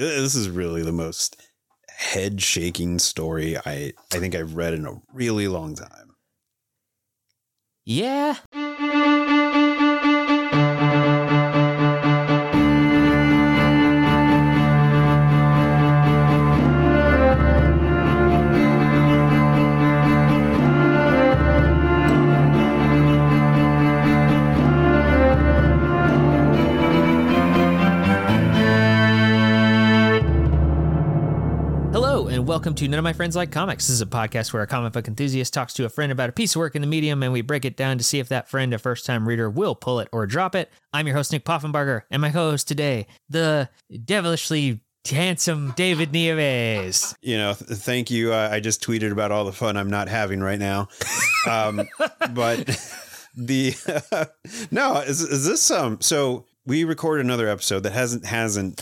this is really the most head shaking story I I think I've read in a really long time. Yeah. To None of My Friends Like Comics. This is a podcast where a comic book enthusiast talks to a friend about a piece of work in the medium, and we break it down to see if that friend, a first time reader, will pull it or drop it. I'm your host, Nick Poffenbarger, and my co host today, the devilishly handsome David Nieves. You know, th- thank you. Uh, I just tweeted about all the fun I'm not having right now. Um, but the no, is, is this um? So we recorded another episode that hasn't hasn't.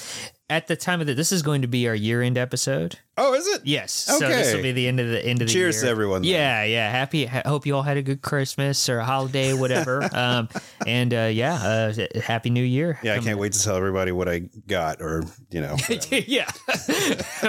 At the time of the, this is going to be our year end episode. Oh, is it? Yes. Okay. So this will be the end of the end of the Cheers year. to everyone, then. Yeah, yeah. Happy. Ha- hope you all had a good Christmas or holiday, whatever. um, and uh, yeah, uh, happy New Year. Yeah, I can't wait to tell everybody what I got, or you know, yeah.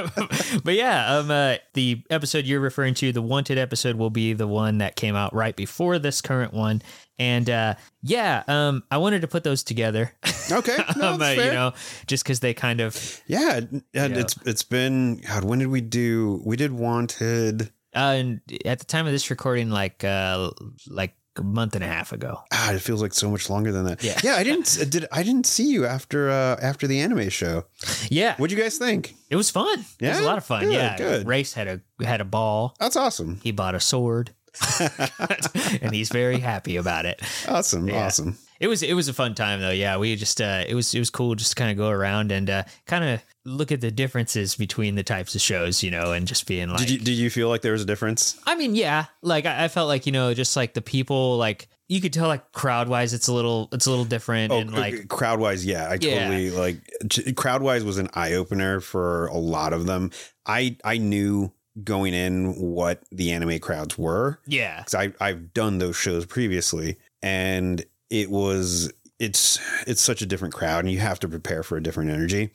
but yeah, um, uh, the episode you're referring to, the wanted episode, will be the one that came out right before this current one. And uh, yeah, um, I wanted to put those together. okay, no, um, that's uh, fair. you know, just because they kind of yeah, and it's it's been God. When did we do? We did Wanted. Uh, and at the time of this recording, like uh, like a month and a half ago. Ah, it feels like so much longer than that. Yeah. yeah. I didn't did I didn't see you after uh after the anime show. Yeah, What'd you guys think? it was fun. Yeah, It was a lot of fun. Good, yeah, good. Race had a had a ball. That's awesome. He bought a sword, and he's very happy about it. Awesome. Yeah. Awesome. It was it was a fun time though. Yeah, we just uh, it was it was cool just to kind of go around and uh, kind of look at the differences between the types of shows, you know, and just being like, Did you did you feel like there was a difference? I mean, yeah, like I, I felt like you know, just like the people, like you could tell, like crowd wise, it's a little it's a little different, and like crowd wise, yeah, I Yeah. totally like crowd wise was an eye opener for a lot of them. I I knew going in what the anime crowds were yeah, because I I've done those shows previously, and it was it's it's such a different crowd, and you have to prepare for a different energy.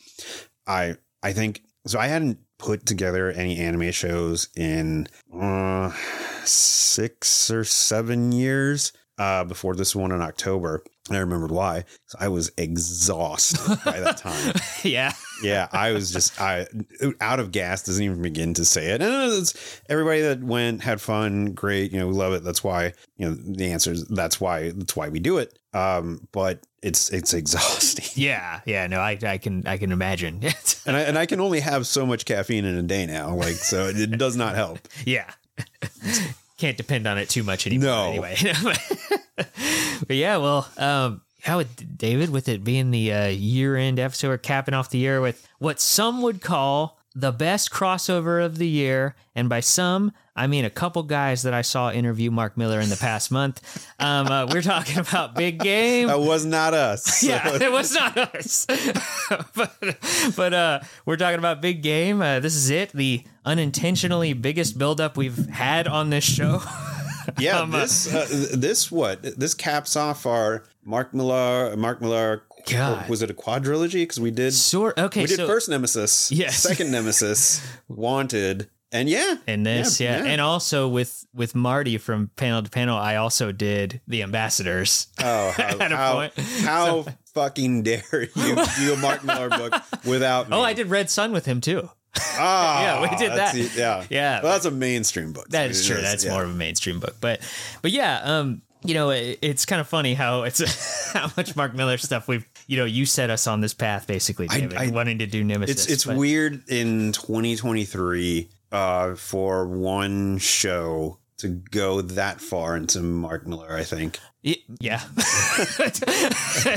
I I think so. I hadn't put together any anime shows in uh, six or seven years uh, before this one in October. I remembered why. So I was exhausted by that time. yeah, Yeah, I was just I out of gas. Doesn't even begin to say it. And it's everybody that went had fun, great. You know, we love it. That's why you know the answer is that's why that's why we do it. Um, but it's it's exhausting, yeah, yeah. No, I I can I can imagine. and I and I can only have so much caffeine in a day now. Like so, it does not help. yeah. Can't depend on it too much anymore. No. Anyway, but yeah, well, um, how would David with it being the uh, year-end episode, we're capping off the year with what some would call the best crossover of the year, and by some I mean a couple guys that I saw interview Mark Millar in the past month. Um, uh, we're talking about Big Game. That was not us. Yeah, it was not us. but but uh, we're talking about big game. Uh, this is it, the unintentionally biggest buildup we've had on this show. yeah. Um, uh, this uh, this what this caps off our Mark Millar Mark Millar. God. Was it a quadrilogy? Because we did Sort okay, we did so first Nemesis, Yes. second Nemesis, Wanted, and yeah, and this, yeah, yeah. and also with with Marty from panel to panel, I also did the ambassadors. Oh, how, At a how, point. how fucking dare you do a Mark Millar book without me? Oh, I did Red Sun with him too. Ah, Yeah, we did that. yeah, Yeah. Well, that's a mainstream book. That is true. That's yeah. more of a mainstream book, but but yeah, um, you know, it, it's kind of funny how it's how much Mark Millar stuff we've you know you set us on this path basically, David, I- wanting to do Nemesis. It's it's but- weird in 2023 uh, for one show to go that far into Mark Millar. I think Yeah.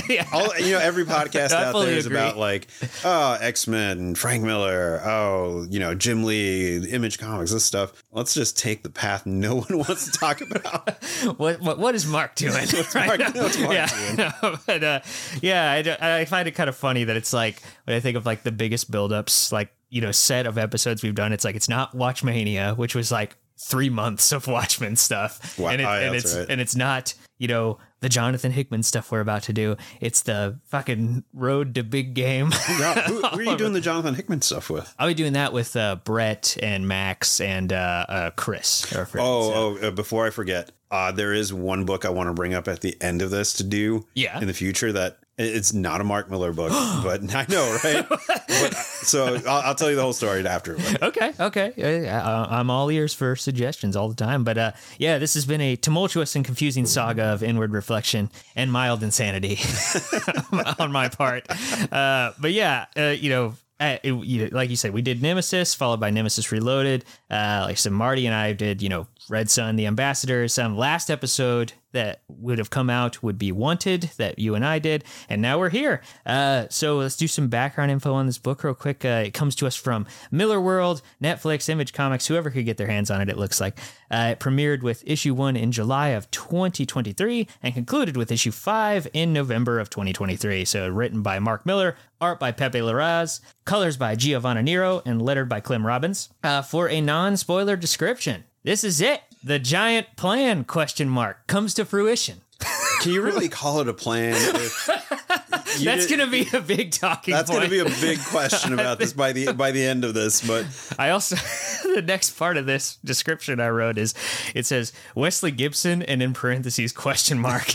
yeah. all you know every podcast I out there is agree. about like oh x-men frank miller oh you know jim lee image comics this stuff let's just take the path no one wants to talk about what, what what is Mark doing? What's right Mark- what's Mark yeah, no, but uh, yeah, I, I find it kind of funny that it's like when I think of like the biggest buildups, like you know, set of episodes we've done. It's like it's not Watchmania, which was like three months of Watchmen stuff, Wa- and, it, oh, yeah, and it's right. and it's not you know the Jonathan Hickman stuff we're about to do. It's the fucking road to big game. Yeah, who, who are you doing the Jonathan Hickman stuff with? I'll be doing that with uh, Brett and Max and uh, uh, Chris. Friends. Oh, So- oh uh, before I forget, uh, there is one book I want to bring up at the end of this to do Yeah. in the future that it's not a Mark Millar book, but I know, right? but, so I'll, I'll tell you the whole story after. Okay, okay. I, I'm all ears for suggestions all the time. But uh, yeah, this has been a tumultuous and confusing saga of inward reflection and mild insanity on my part. Uh, but yeah, uh, you know. Uh, it, you like you said, we did Nemesis, followed by Nemesis Reloaded. Uh, like I said, Marty and I did, you know, Red Sun, The Ambassadors. Um, last episode that would have come out would be Wanted, that you and I did, and now we're here. Uh, so let's do some background info on this book real quick. Uh, it comes to us from Millarworld, Netflix, Image Comics, whoever could get their hands on it. It looks like uh, it premiered with issue one in July of 2023 and concluded with issue five in November of 2023. So written by Mark Millar, art by Pepe Larraz, colors by Giovanna Niro, and lettered by Clem Robins. Uh, for a non-spoiler description, this is it. The giant plan question mark comes to fruition. can you really call it a plan? That's did- to be a big talking That's point. to be a big question about this by the by the end of this. But I also the next part of this description I wrote is it says Wesley Gibson and in parentheses question mark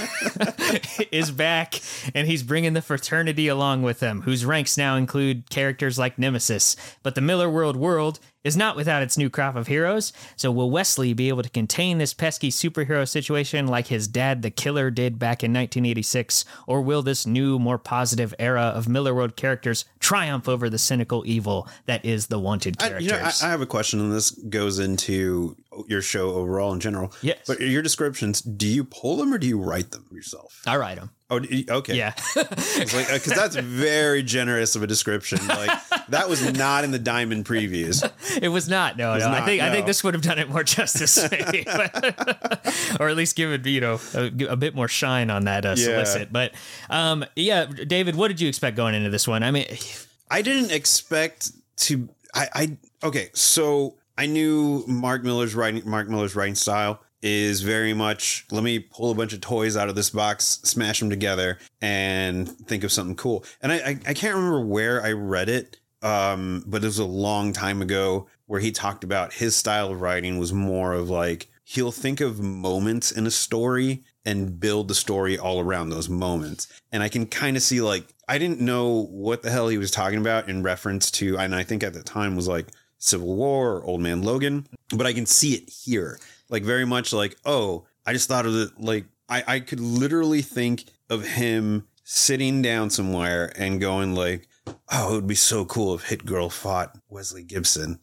is back and he's bringing the fraternity along with him whose ranks now include characters like Nemesis but the Millarworld world is not without its new crop of heroes. So will Wesley be able to contain this pesky superhero situation like his dad the killer did back in 1986 or will this new more positive era of Millarworld characters triumph over the cynical evil that is the wanted I, characters you know, I, I have a question, and this goes into your show overall in general. Yes. But your descriptions, do you pull them or do you write them yourself? I write them. Oh, okay. Yeah. It's like because that's very generous of a description. Like that was not in the diamond previews. it was not. No, no. I not, think I think this would have done it more justice, maybe, But- or at least give it you know a, a bit more shine on that uh, Yeah. solicit. But um, yeah, David, what did you expect going into this one? I mean, I didn't expect to. I, I okay. So I knew Mark Millar's writing. Mark Millar's writing style is very much. Let me pull a bunch of toys out of this box, smash them together, and think of something cool. And I, I, I can't remember where I read it, um, but it was a long time ago where he talked about his style of writing was more of like he'll think of moments in a story and build the story all around those moments. And I can kind of see like I didn't know what the hell he was talking about in reference to, and I think at the time was like Civil War or Old Man Logan, but I can see it here, like very much like oh, I just thought of it like I I could literally think of him sitting down somewhere and going like. Oh, it would be so cool if Hit Girl fought Wesley Gibson.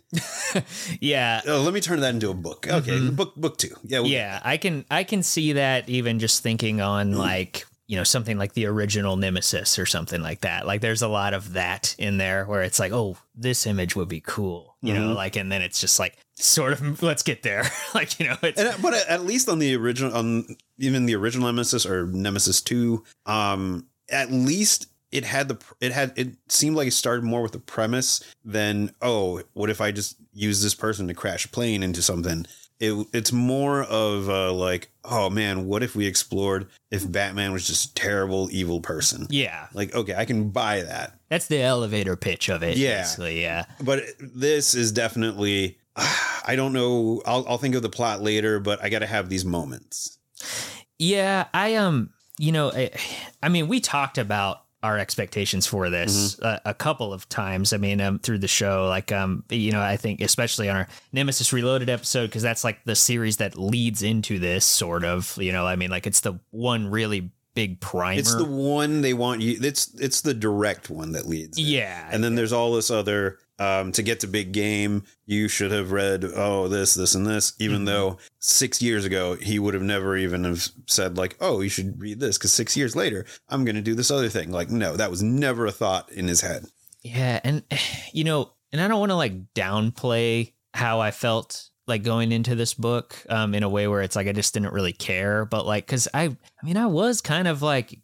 yeah, Oh, let me turn that into a book. Okay, mm-hmm. book book two. Yeah, we'll- yeah, I can I can see that even just thinking on mm. like you know something like the original Nemesis or something like that. Like there's a lot of that in there where it's like, oh, this image would be cool, you know, mm-hmm. like, and then it's just like sort of let's get there, like you know, it's And, uh, but uh, at least on the original, on even the original Nemesis or Nemesis Two, um, at least it had the it had it seemed like it started more with the premise than oh, what if I just use this person to crash a plane into something. It, it's more of uh, like, oh man, what if we explored if Batman was just a terrible evil person? yeah, Like, okay, I can buy that. that's the elevator pitch of it. Yeah. basically, yeah. but this is definitely I don't know. I'll I'll think of the plot later, but I got to have these moments. Yeah, I um, you know, I, I mean, we talked about our expectations for this a, a couple of times. I mean, um, through the show, like um, you know, I think especially on our Nemesis Reloaded episode because that's like the series that leads into this sort of. You know, I mean, like it's the one really big primer. It's the one they want you. It's it's the direct one that leads. it. yeah, and then there's all this other. Um, to get to big game, you should have read oh this this and this. Even Mhm. though six years ago he would have never even have said like oh you should read this because six years later I'm going to do this other thing. Like no, that was never a thought in his head. Yeah, and you know, and I don't want to like downplay how I felt like going into this book um in a way where it's like I just didn't really care, but like cuz I I mean I was kind of like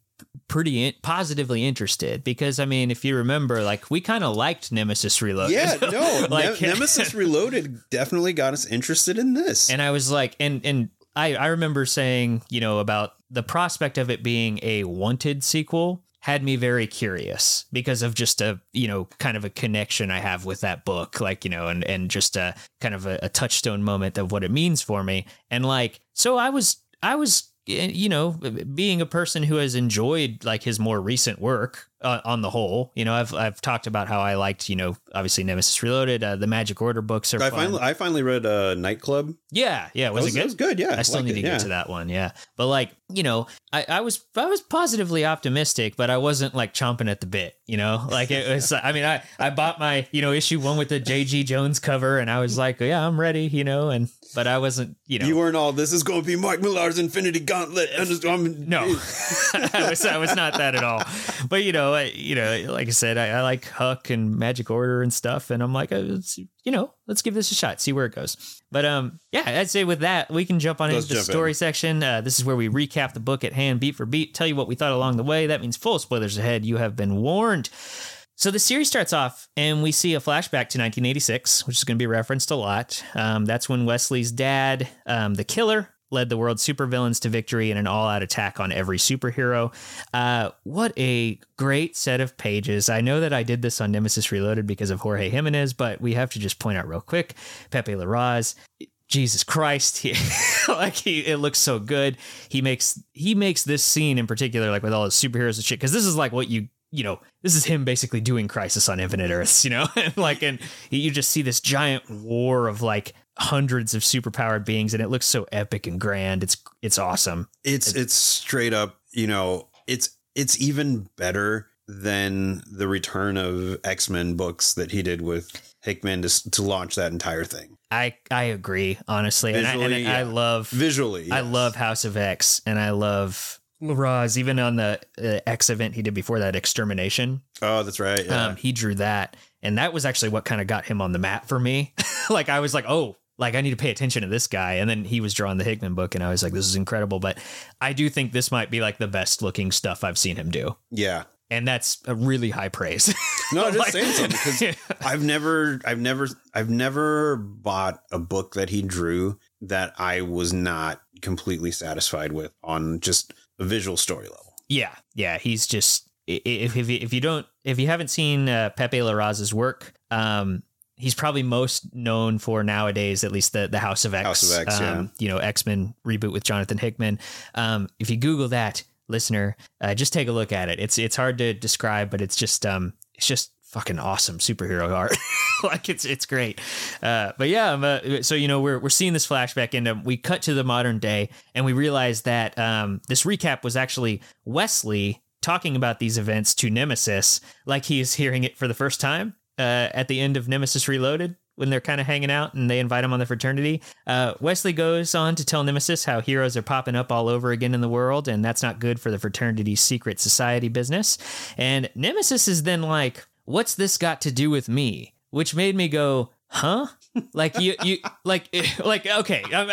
pretty in- positively interested because I mean if you remember like we kind of liked Nemesis Reloaded. Yeah, no, like Ne- Nemesis Reloaded definitely got us interested in this. and I was like and and I, I remember saying, you know, about the prospect of it being a wanted sequel had me very curious because of just a you know kind of a connection I have with that book, like you know, and and just a kind of a, a touchstone moment of what it means for me, and like so I was I was you know, being a person who has enjoyed like his more recent work uh, on the whole, you know, I've I've talked about how I liked, you know, obviously Nemesis Reloaded, uh, the Magic Order books are. I fun. finally I finally read uh, Nightclub. Yeah, yeah, was, was it good? It was good. Yeah, I still need it, to yeah. get to that one. Yeah, but like you know, I, I was I was positively optimistic, but I wasn't like chomping at the bit. You know, like it was. I mean, I I bought my you know issue one with the J.G. Jones cover, and I was like, yeah, I'm ready. You know, and but I wasn't. You know, You weren't all. This is going to be Mark Millar's Infinity Gauntlet. I'm- no, I was I was not that at all. But you know, I, you know, like I said, I, I like Huck and Magic Order and stuff, and I'm like, it's, you know, let's give this a shot, see where it goes. But um, yeah, I'd say with that, we can jump on Let's into the jump in. story section. Uh, this is where we recap the book at hand, beat for beat, tell you what we thought along the way. That means full spoilers ahead. You have been warned. So the series starts off, and we see a flashback to 1986, which is going to be referenced a lot. Um, that's when Wesley's dad, um, the killer, led the world's supervillains to victory in an all-out attack on every superhero. Uh, what a great set of pages! I know that I did this on Nemesis Reloaded because of Jorge Jimenez, but we have to just point out real quick: Pepe Larraz. Jesus Christ, he, like he, it looks so good. He makes he makes this scene in particular, like with all his superheroes and shit, because this is like what you you know, this is him basically doing Crisis on Infinite Earths, you know, and like, and you just see this giant war of like hundreds of superpowered beings, and it looks so epic and grand. It's it's awesome. it's it's straight up. You know, it's it's even better than the return of X Men books that he did with Hickman to to launch that entire thing I I agree honestly, and, I, and Visually, I love visually. I love House of X, and I love Larraz. Even on the uh, X event he did before that, Extermination. Oh, that's right. Yeah. Um, he drew that, and that was actually what kind of got him on the map for me. like I was like, oh, like I need to pay attention to this guy, and then he was drawing the Hickman book, and I was like, this is incredible. But I do think this might be like the best looking stuff I've seen him do, yeah. and that's a really high praise. No, I'm just Like- saying something because I've never, I've never, I've never bought a book that he drew that I was not completely satisfied with on just visual story level. Yeah, yeah, he's just if if you, if you don't if you haven't seen uh, Pepe Larraz's work, um, he's probably most known for nowadays, at least the the House of X, House of X, yeah. um, you know, X Men reboot with Jonathan Hickman. Um, if you Google that, listener, uh, just take a look at it. It's it's hard to describe, but it's just um, it's just fucking awesome superhero art. like it's it's great. Uh, but yeah, uh, so you know we're we're seeing this flashback, and um, we cut to the modern day, and we realize that um, this recap was actually Wesley talking about these events to Nemesis, like he is hearing it for the first time uh, at the end of Nemesis Reloaded. When they're kind of hanging out and they invite him on the fraternity, uh, Wesley goes on to tell Nemesis how heroes are popping up all over again in the world, and that's not good for the fraternity's secret society business. And Nemesis is then like, "What's this got to do with me?" Which made me go, "Huh?" like you, you, like, eh, like okay, I'm-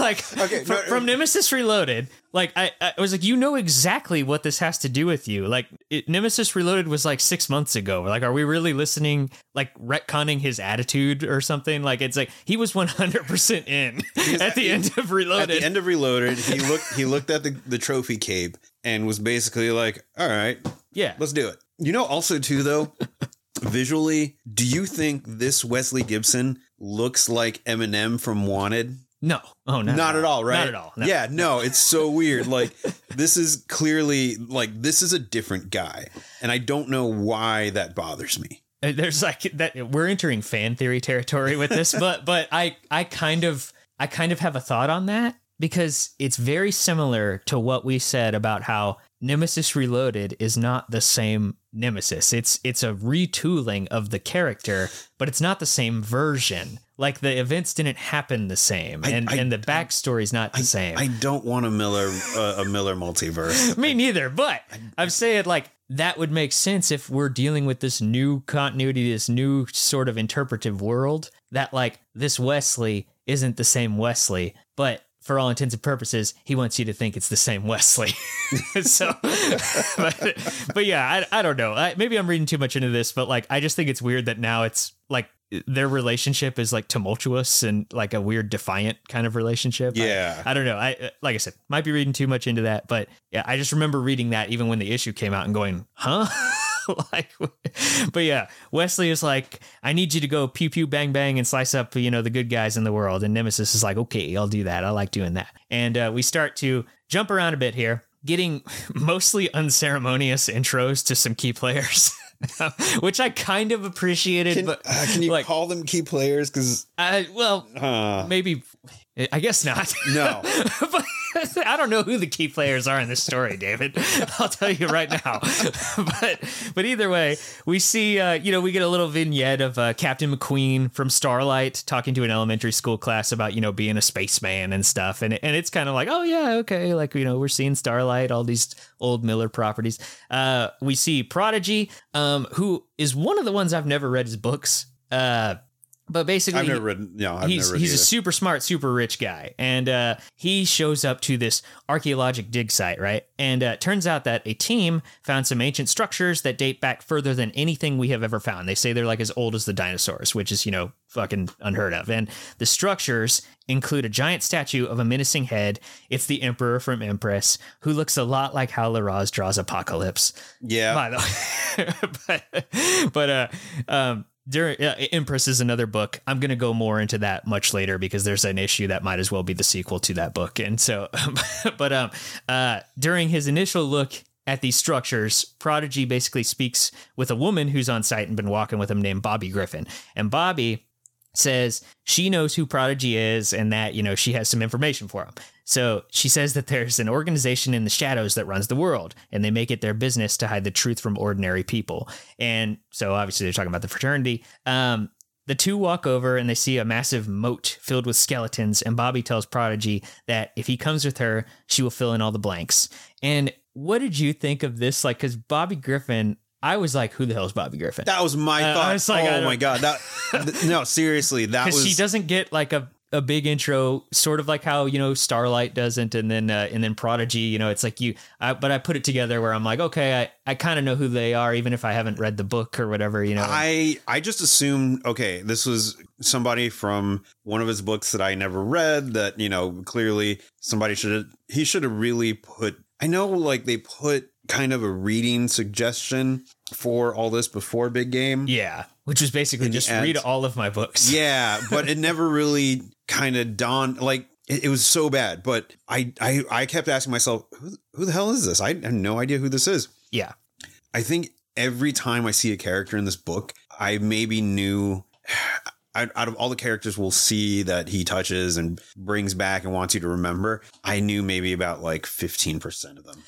like Okay, from, no, from Nemesis Reloaded. Like I, I was like, you know exactly what this has to do with you. Like it, Nemesis Reloaded was like six months ago. Like, are we really listening? Like retconning his attitude or something? Like it's like he was one hundred percent in at the end of Reloaded. At the end of Reloaded, he looked he looked at the, the trophy cape and was basically like, "All right, yeah, let's do it." You know, also too though, visually, do you think this Wesley Gibson looks like Eminem from Wanted? no, oh no, Not at all, right? Not at all. No. Yeah, no, it's so weird. Like this is clearly like this is a different guy, and I don't know why that bothers me. Uh, there's like that we're entering fan theory territory with this but but i i kind of i kind of have a thought on that because it's very similar to what we said about how nemesis reloaded is not the same nemesis it's it's a retooling of the character but it's not the same version like the events didn't happen the same I- and I- and the backstory's not the same I don't want a Millar uh, a Millar multiverse. me neither, but I'm saying like that would make sense if we're dealing with this new continuity, this new sort of interpretive world. That like this Wesley isn't the same Wesley, but for all intents and purposes, he wants you to think it's the same Wesley. so, but, but yeah, I, I don't know. I, maybe I'm reading too much into this, but like I just think it's weird that now it's like their relationship is like tumultuous and like a weird defiant kind of relationship. Yeah. I, don't know. I like I said, might be reading too much into that, but yeah, I just remember reading that even when the issue came out and going, huh? like, but yeah, Wesley is like, I need you to go pew pew bang bang and slice up, you know, the good guys in the world. And Nemesis is like, okay, I'll do that. I like doing that. And uh, we start to jump around a bit here, getting mostly unceremonious intros to some key players. Which I kind of appreciated, Can, but uh, can you like- call them key players? Because uh, well, uh, maybe I guess not. no, but I don't know who the key players are in this story, David. I'll tell you right now. but but either way, we see uh, you know we get a little vignette of uh, Captain McQueen from Starlight talking to an elementary school class about you know being a spaceman and stuff, and and it's kind of like oh yeah okay like you know we're seeing Starlight all these old Millar properties. Uh, we see Prodigy, um, who is one of the ones I've never read his books. Uh, but basically, I've never. No, I've he's never he's a either. super smart, super rich guy, and uh, he shows up to this archaeologic dig site, right? And uh, turns out that a team found some ancient structures that date back further than anything we have ever found. They say they're like as old as the dinosaurs, which is you know fucking unheard of. And the structures include a giant statue of a menacing head. It's the Emperor from Empress, who looks a lot like how Larraz draws Apocalypse yeah. by the way. but but uh um during uh, Empress is another book. I'm gonna go more into that much later because there's an issue that might as well be the sequel to that book. And so, but um uh during his initial look at these structures, Prodigy basically speaks with a woman who's on site and been walking with him named Bobby Griffin. And Bobby says she knows who Prodigy is and that, you know, she has some information for him. So she says that there's an organization in the shadows that runs the world and they make it their business to hide the truth from ordinary people. And so obviously they're talking about the fraternity. Um, the two walk over and they see a massive moat filled with skeletons. And Bobby tells Prodigy that if he comes with her, she will fill in all the blanks. And what did you think of this? Like, because Bobby Griffin, I was like, who the hell is Bobby Griffin? That was my Uh, I thought. was like, oh don't- my god! That th- no, seriously, that was. she doesn't get like a, a big intro, sort of like how you know Starlight doesn't, and then uh, and then Prodigy. You know, it's like you. I, but I put it together where I'm like, okay, I, I kind of know who they are, even if I haven't read the book or whatever. You know, I I just assumed okay, this was somebody from one of his books that I never read. That you know clearly somebody should have he should have really put. I know like they put kind of a reading suggestion for all this before big game. yeah, which was basically And just read all of my books. Yeah, but it never really kind of dawned like it, it was so bad. But I, I I kept asking myself, who, who the hell is this? I had no idea who this is. yeah, I think every time I see a character in this book, I maybe knew out out of all the characters we'll see that he touches and brings back and wants you to remember, I knew maybe about like 15% of them.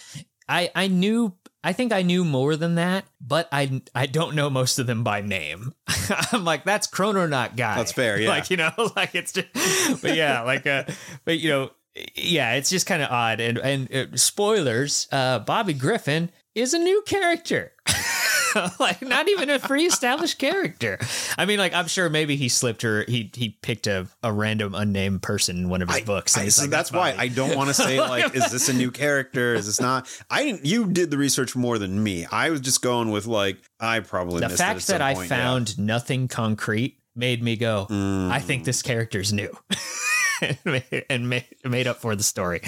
I I knew. I think I knew more than that, but I I don't know most of them by name. I'm like that's Chrononaut guy. That's fair, yeah. Like you know, like it's just, but yeah, like uh, but you know, yeah, it's just kind of odd. And and uh, spoilers, uh, Bobby Griffin is a new character. like not even a pre-established character. I mean, like I'm sure maybe he slipped her. He he picked a, a random unnamed person in one of his books. and I- so like, that's why I don't want to say like, is this a new character? Is this not? I didn't. You did the research more than me. I was just going with like, I probably the missed it at fact that I point, yeah. found nothing concrete made me go, I think mm. this character's new. and made- made, up for the story.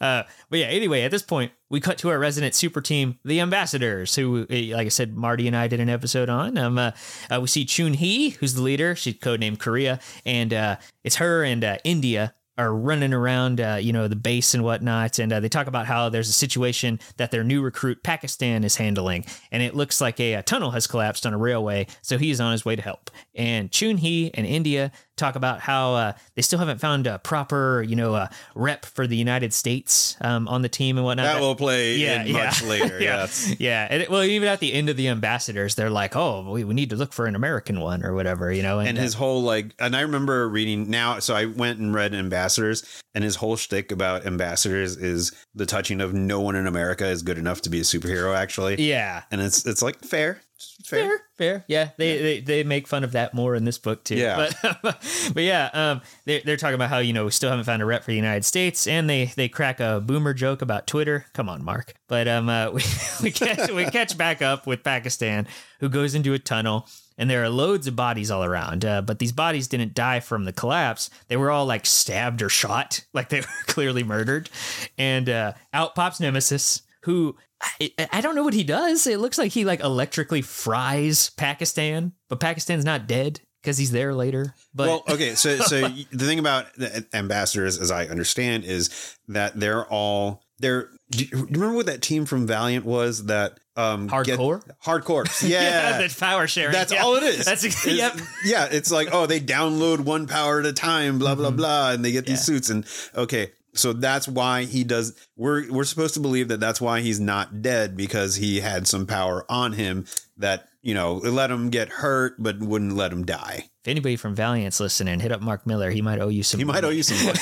Uh, but yeah, anyway, at this point, we cut to our resident super team, the Ambassadors, who, eh, like I said, Marty and I did an episode on. Um, uh, uh, we see Chun Hee, who's the leader. She's codenamed Korea, and uh, it's her and uh, India are running around, uh, you know, the base and whatnot. And uh, they talk about how there's a situation that their new recruit Pakistan is handling, and it looks like a, a tunnel has collapsed on a railway, so he is on his way to help. And Chun Hee and India talk about how uh, they still haven't found a proper, you know, uh, rep for the United States um, on the team and whatnot. That will play Yeah, in much later. yeah, Yes. yeah. And it- well, even at the end of the ambassadors, they're like, "Oh, we, we need to look for an American one or whatever," you know. and uh, his whole like and i remember reading now so i went and read ambassadors and his whole shtick about ambassadors is the touching of no one in america is good enough to be a superhero actually yeah, and it's it's like fair fair. Fair, fair. Yeah, they, they they make fun of that more in this book too. Yeah. but but yeah, um, they're they're talking about how you know we still haven't found a rep for the United States, and they they crack a boomer joke about Twitter. Come on, Mark. But um, uh, we we catch we catch back up with Pakistan, who goes into a tunnel. And there are loads of bodies all around, uh, but these bodies didn't die from the collapse. They were all like stabbed or shot, like they were clearly murdered. And uh, out pops Nemesis, who I, I don't know what he does. It looks like he like electrically fries Pakistan, but Pakistan's not dead because he's there later. But well, okay. So, so the thing about the ambassadors, as I understand, is that they're all they're. Do you remember what that team from Valiant was? That um, get- Hardcore? hardcore. Yeah, that's power sharing. That's Yeah. all it is. That's It's- yep. Yeah, it's like, oh, they download one power at a time, blah, blah, blah, and they get these Mm-hmm. Yeah. suits. And okay, so that's why he does we're we're supposed to believe that that's why he's not dead because he had some power on him that, you know, let him get hurt but wouldn't let him die. If anybody from Valiant's listening, hit up Mark Millar. He might owe you some. He might owe you some money.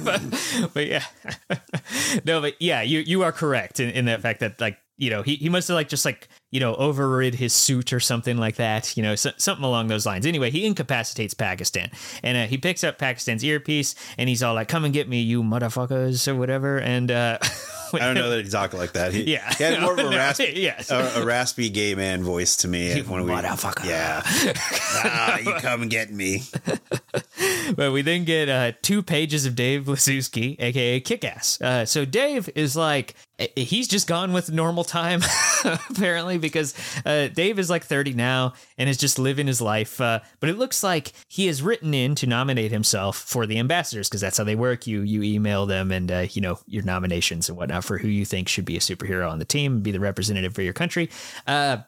but, but yeah, no, but yeah, you you are correct in, in that fact that like you know he, he must have like just like you know overrid his suit or something like that you know so, something along those lines. Anyway, he incapacitates Pakistan and uh, he picks up Pakistan's earpiece and he's all like, "Come and get me, you motherfuckers" or whatever. And uh, I don't know that he talked like that. He, Yeah. he had more of a No, raspy, yes. a, a raspy gay man voice to me. You when we, motherfucker. Yeah. ah, you come and get me. But we then get uh, two pages of Dave Lizewski, aka Kickass. Uh, so Dave is like, he's just gone with normal time, apparently, because uh, Dave is like 30 now and is just living his life. Uh, but it looks like he has written in to nominate himself for the ambassadors because that's how they work. You you email them and uh, you know your nominations and whatnot for who you think should be a superhero on the team, be the representative for your country. Uh,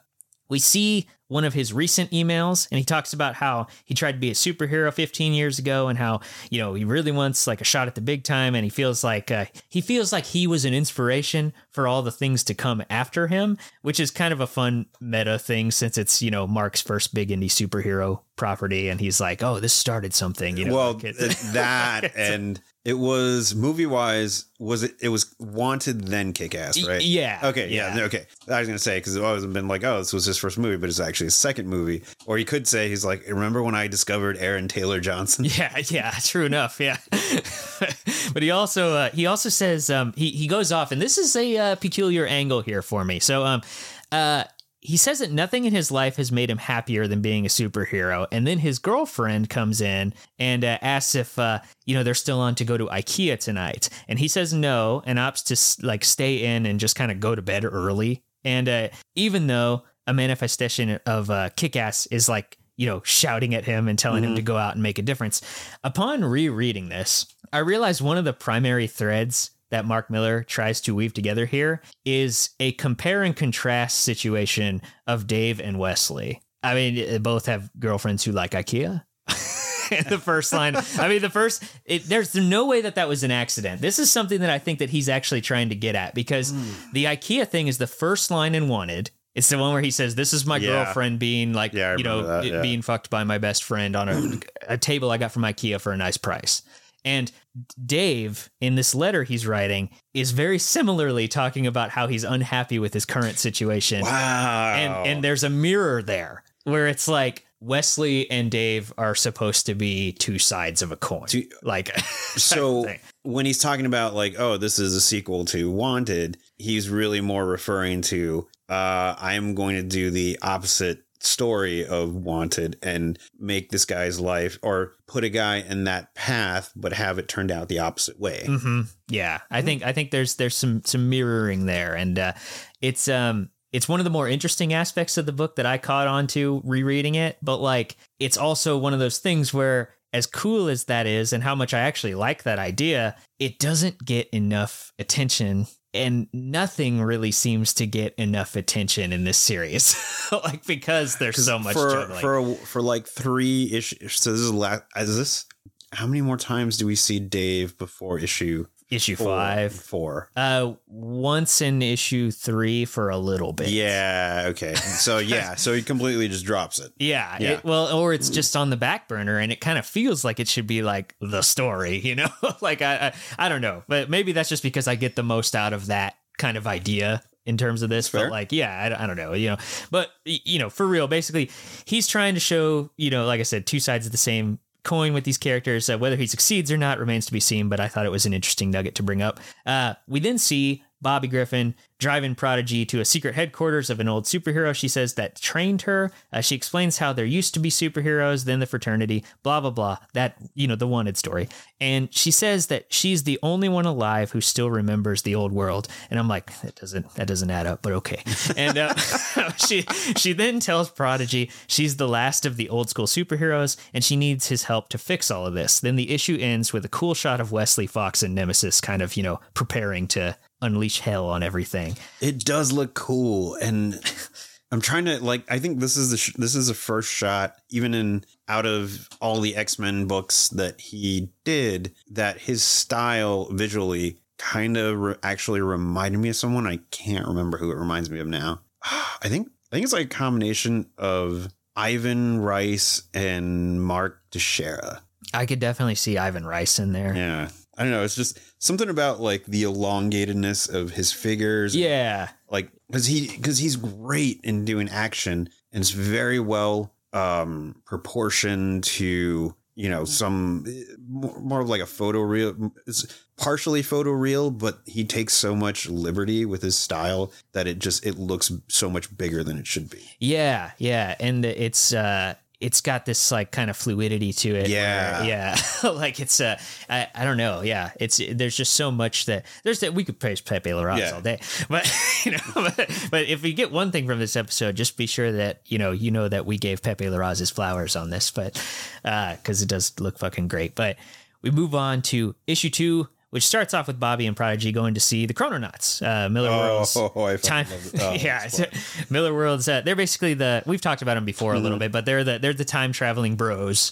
we see one of his recent emails and he talks about how he tried to be a superhero 15 years ago and how you know he really wants like a shot at the big time and he feels like uh, he feels like he was an inspiration for all the things to come after him which is kind of a fun meta thing since it's you know mark's first big indie superhero property and he's like oh this started something you know well, like it- that and it was movie wise. Was it? It was Wanted then Kick Ass, right? yeah Okay, yeah, okay. I was gonna say because I've always been like, oh, this was his first movie, but it's actually his second movie. Or he could say he's like, remember when I discovered Aaron Taylor Johnson? Yeah, yeah, true enough. Yeah, but he also uh, he also says um, he he goes off, and this is a uh, peculiar angle here for me. So um, uh, he says that nothing in his life has made him happier than being a superhero, and then his girlfriend comes in and uh, asks if uh, you know they're still on to go to IKEA tonight, and he says no, and opts to like stay in and just kind of go to bed early. And uh, even though a manifestation of uh, Kick-Ass is like you know shouting at him and telling him to go out and make a difference, upon rereading this, I realized one of the primary threads that Mark Millar tries to weave together here is a compare and contrast situation of Dave and Wesley. I mean, they both have girlfriends who like IKEA. The first line, I mean, the first, it, there's no way that that was an accident. This is something that I think that he's actually trying to get at because hmm. the IKEA thing is the first line in Wanted. It's the one where he says, "This is my Yeah. girlfriend being like, Yeah, you know, that, yeah. being fucked by my best friend on a, a table I got from IKEA for a nice price." And Dave, in this letter he's writing, is very similarly talking about how he's unhappy with his current situation. Wow. And and there's a mirror there where it's like Wesley and Dave are supposed to be two sides of a coin. Two- like so when he's talking about like, oh, this is a sequel to Wanted, he's really more referring to uh, I'm going to do the opposite story of Wanted and make this guy's life or put a guy in that path, but have it turned out the opposite way. hmm Yeah, I think I think there's there's some some mirroring there, and uh, it's um it's one of the more interesting aspects of the book that I caught on to rereading it. But like, it's also one of those things where, as cool as that is, and how much I actually like that idea, it doesn't get enough attention. And nothing really seems to get enough attention in this series, like because there's so much for juggling. for for like three issues. So this is last. is this how many more times do we see Dave before issue issue four? five, Four. uh, once in issue three for a little bit. Yeah. Okay. So yeah. so he completely just drops it. Yeah, Yeah. It, well, or it's just on the back burner, and it kind of feels like it should be like the story, you know? like I, I, I don't know, but maybe that's just because I get the most out of that kind of idea in terms of this, Fair. but like, yeah, I, I don't know, you know, but you know, for real, basically, he's trying to show, you know, like I said, two sides of the same coin with these characters. Uh, whether he succeeds or not remains to be seen, but I thought it was an interesting nugget to bring up. Uh, we then see Bobby Griffin driving Prodigy to a secret headquarters of an old superhero she says that trained her. Uh, she explains how there used to be superheroes, then the fraternity, blah, blah, blah. That, you know, the wanted story. And she says that she's the only one alive who still remembers the old world. And I'm like, that doesn't, that doesn't add up, but okay. And uh, she, she then tells Prodigy she's the last of the old school superheroes and she needs his help to fix all of this. Then the issue ends with a cool shot of Wesley Fox and Nemesis kind of, you know, preparing to unleash hell on everything. It does look cool, and I'm trying to like. I think this is the sh- this is the first shot, even in out of all the X Men books that he did, that his style visually kind of re- actually reminded me of someone. I can't remember who it reminds me of now. I think I think it's like a combination of Ivan Reis and Mark Texeira. I could definitely see Ivan Reis in there. Yeah. I don't know. It's just something about like the elongatedness of his figures. Yeah. Like because he because he's great in doing action and it's very well um proportioned to you know some more, more of like a photo real it's partially photo real but he takes so much liberty with his style that it just it looks so much bigger than it should be Yeah, yeah, and it's uh it's got this like kind of fluidity to it. Yeah. where- yeah, like it's uh, I, I don't know. Yeah, it's there's just so much that there's that we could praise Pepe Larraz Yeah. all day, but you know, but, but if we get one thing from this episode, just be sure that you know you know that we gave Pepe Larraz his flowers on this, but uh, because it does look fucking great. But we move on to issue two. Which starts off with Bobby and Prodigy going to see the Chrononauts, uh, Millarworld's Oh, time. Oh, yeah. Millarworlds. Uh, they're basically the we've talked about them before a Mm-hmm. little bit, but they're the they're the time traveling bros.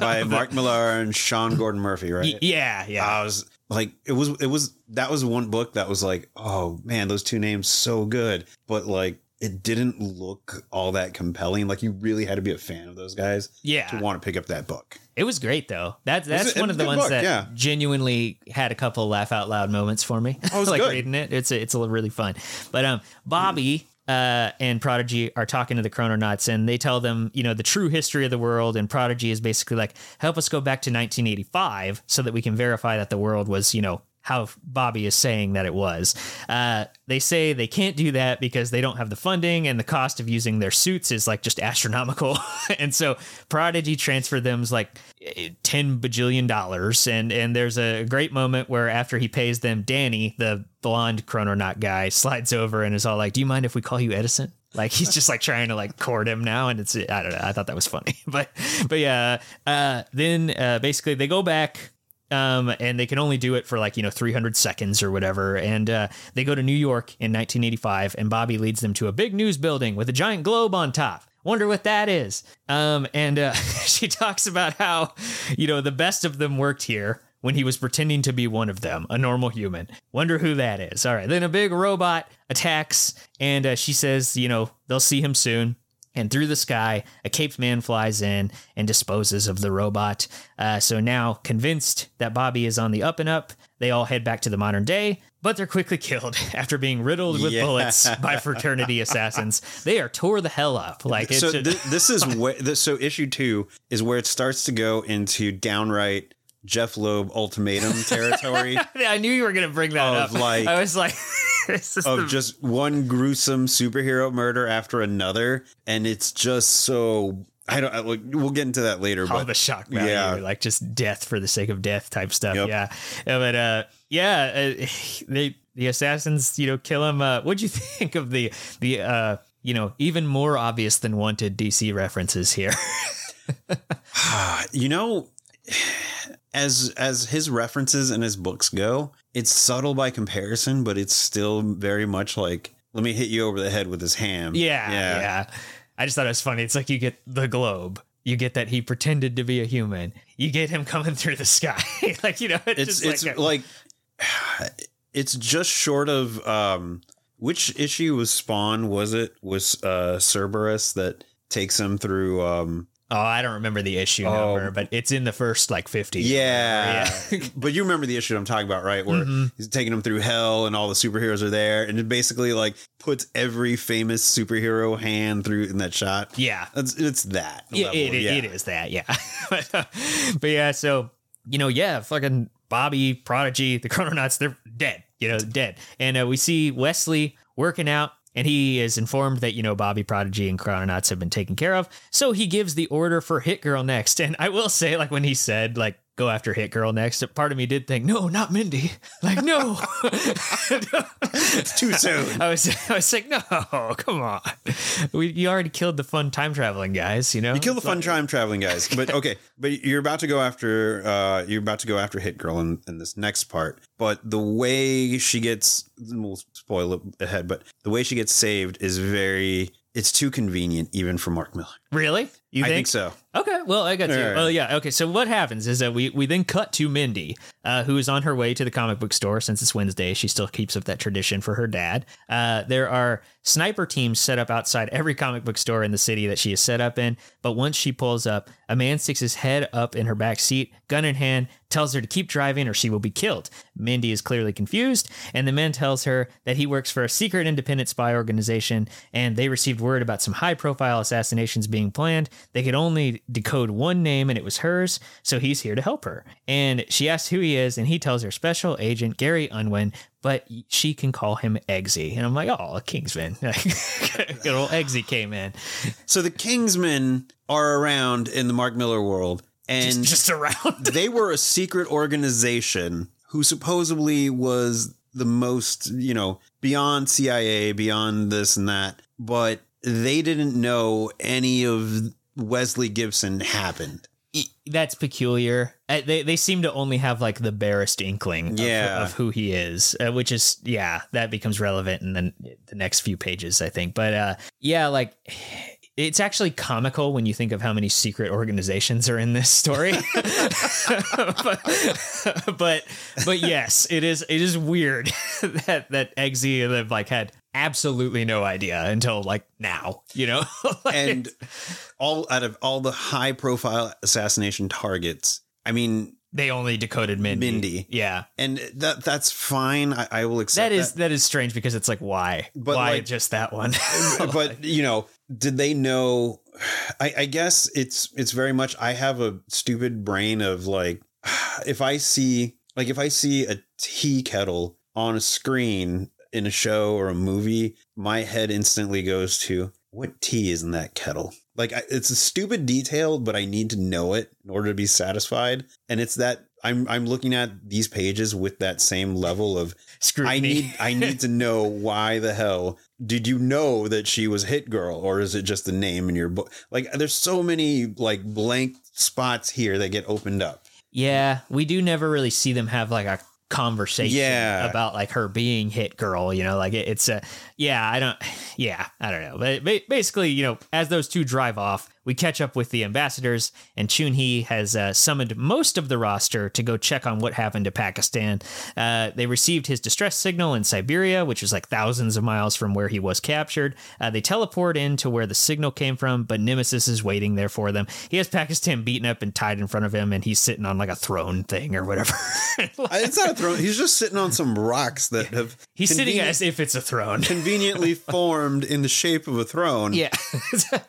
by Mark Millar and Sean Gordon Murphy right Y- yeah, yeah, I was like, it was, it was, that was one book that was like, oh man, those two names so good, but like, it didn't look all that compelling. Like, you really had to be a fan of those guys yeah. to want to pick up that book. It was great though. That's that's one of the ones book, that yeah. genuinely had a couple laugh out loud moments for me. I was like good. reading it. It's a, it's a really fun. But um, Bobby. Uh, and Prodigy are talking to the Chrononauts, and they tell them, you know, the true history of the world. And Prodigy is basically like, help us go back to 1985 so that we can verify that the world was, you know, how Bobby is saying that it was. Uh, they say they can't do that because they don't have the funding and the cost of using their suits is like just astronomical. and so Prodigy transferred them like eh, 10 bajillion dollars. And, and there's a great moment where after he pays them, Danny, the blonde chrononaut guy, slides over and is all like, Do you mind if we call you Edison? Like he's just like trying to like court him now, and it's I don't know. I thought that was funny, but but yeah. Uh, then uh, basically they go back um, and they can only do it for like you know 300 seconds or whatever. And uh, they go to New York in 1985, and Bobby leads them to a big news building with a giant globe on top. Wonder what that is. Um, and uh, she talks about how you know the best of them worked here when he was pretending to be one of them, a normal human. Wonder who that is. All right, then a big robot attacks, and uh, she says, you know, they'll see him soon. And through the sky, a caped man flies in and disposes of the robot. Uh, so now, convinced that Bobby is on the up and up, they all head back to the modern day, but they're quickly killed after being riddled with Yeah. bullets by fraternity assassins. They are tore the hell up. Like it's so just- th- this is this, so issue two is where it starts to go into downright Jeph Loeb ultimatum territory I knew you were going to bring that up. like- I was like, of the just one gruesome superhero murder after another, and it's just so. I don't. I, like, we'll get into that later, all but the shock value, yeah. like just death for the sake of death type stuff. Yep. Yeah, Yeah, but uh, yeah, uh, they the assassins, you know, kill him. Uh, what'd you think of the the uh, you know, even more obvious than wanted DC references here? you know, as as his references and his books go, it's subtle by comparison, but it's still very much like let me hit you over the head with his ham. yeah, yeah, yeah. I just thought it was funny. It's like you get the globe. You get that he pretended to be a human. You get him coming through the sky, like you know. It's it's just it's like, a- like it's just short of um which issue was Spawn was it was uh Cerberus that takes him through um Oh, I don't remember the issue Oh. number, but it's in the first like 50. Yeah. Yeah. but you remember the issue I'm talking about, right? Where Mhm. he's taking them through hell and all the superheroes are there. And it basically like puts every famous superhero hand through in that shot. Yeah. It's, it's that. It, it- yeah. it is that, yeah. but, but yeah, so you know, yeah, fucking Bobby, Prodigy, the Chrononauts, they're dead. You know, dead. And uh, we see Wesley working out. And he is informed that, you know, Bobby, Prodigy, and Chrononauts have been taken care of. So he gives the order for Hit Girl next. And I will say, like, when he said, like, go after Hit Girl next, part of me did think, no, not Mindy. Like, no. It's too soon. I was, I was like, no, come on. We, you already killed the fun time traveling guys, you know? You kill the fun time traveling guys, but okay. But you're about to go after uh you're about to go after Hit Girl in, in this next part. But the way she gets we'll spoil it ahead, but the way she gets saved is very it's too convenient even for Mark Millar. Really? You I think so. Okay, well, I got you. Right. Well, yeah. Okay, so what happens is that we we then cut to Mindy, uh, who is on her way to the comic book store since it's Wednesday. She still keeps up that tradition for her dad. Uh, there are sniper teams set up outside every comic book store in the city that she is set up in. But once she pulls up, a man sticks his head up in her back seat, gun in hand, tells her to keep driving or she will be killed. Mindy is clearly confused, and the man tells her that he works for a secret independent spy organization and they received word about some high profile assassinations being planned. They could only decode one name and it was hers, so he's here to help her. And she asks who he is, and he tells her special agent Gary Unwin, but she can call him Eggsy. And I'm like, oh, a Kingsman. Good old Eggsy came in. So the Kingsmen are around in the Mark Millar world and Just around. they were a secret organization who supposedly was the most, you know, beyond CIA, beyond this and that, but they didn't know any of Wesley Gibson happened. That's peculiar. Uh, They they seem to only have like the barest inkling of, Yeah. of who he is, uh, which is yeah, that becomes relevant in the, the next few pages, I think. But uh, yeah, like it's actually comical when you think of how many secret organizations are in this story. but, but but yes, it is it is weird that that Eggsy have like had absolutely no idea until like now, you know. Like, And all out of all the high profile assassination targets, I mean, they only decoded Mindy. Mindy. Yeah. and that that's fine. I, I will accept That is that is strange because it's like why But, why like- just that one? but you know, did they know? I, I guess it's it's very much. I have a stupid brain of like, if I see like if I see a tea kettle on a screen in a show or a movie, my head instantly goes to what tea is in that kettle. Like I, it's a stupid detail, but I need to know it in order to be satisfied. And it's that I'm I'm looking at these pages with that same level of Scrutiny. I need I need to know why the hell did you know that she was Hit Girl or is it just the name in your book? Like there's so many like blank spots here that get opened up. yeah, we do never really see them have like a conversation Yeah. about like her being hit girl. You know, like it, it's a yeah. I don't. Yeah, I don't know. But basically, you know, as those two drive off, we catch up with the ambassadors, and Chun Hee has uh, summoned most of the roster to go check on what happened to Pakistan. Uh, they received his distress signal in Siberia, which is like thousands of miles from where he was captured. Uh, they teleport into where the signal came from, but Nemesis is waiting there for them. He has Pakistan beaten up and tied in front of him, and he's sitting on like a throne thing or whatever. It's not a throne. He's just sitting on some rocks that have he's sitting as if it's a throne. conveniently formed in the shape of a throne. yeah.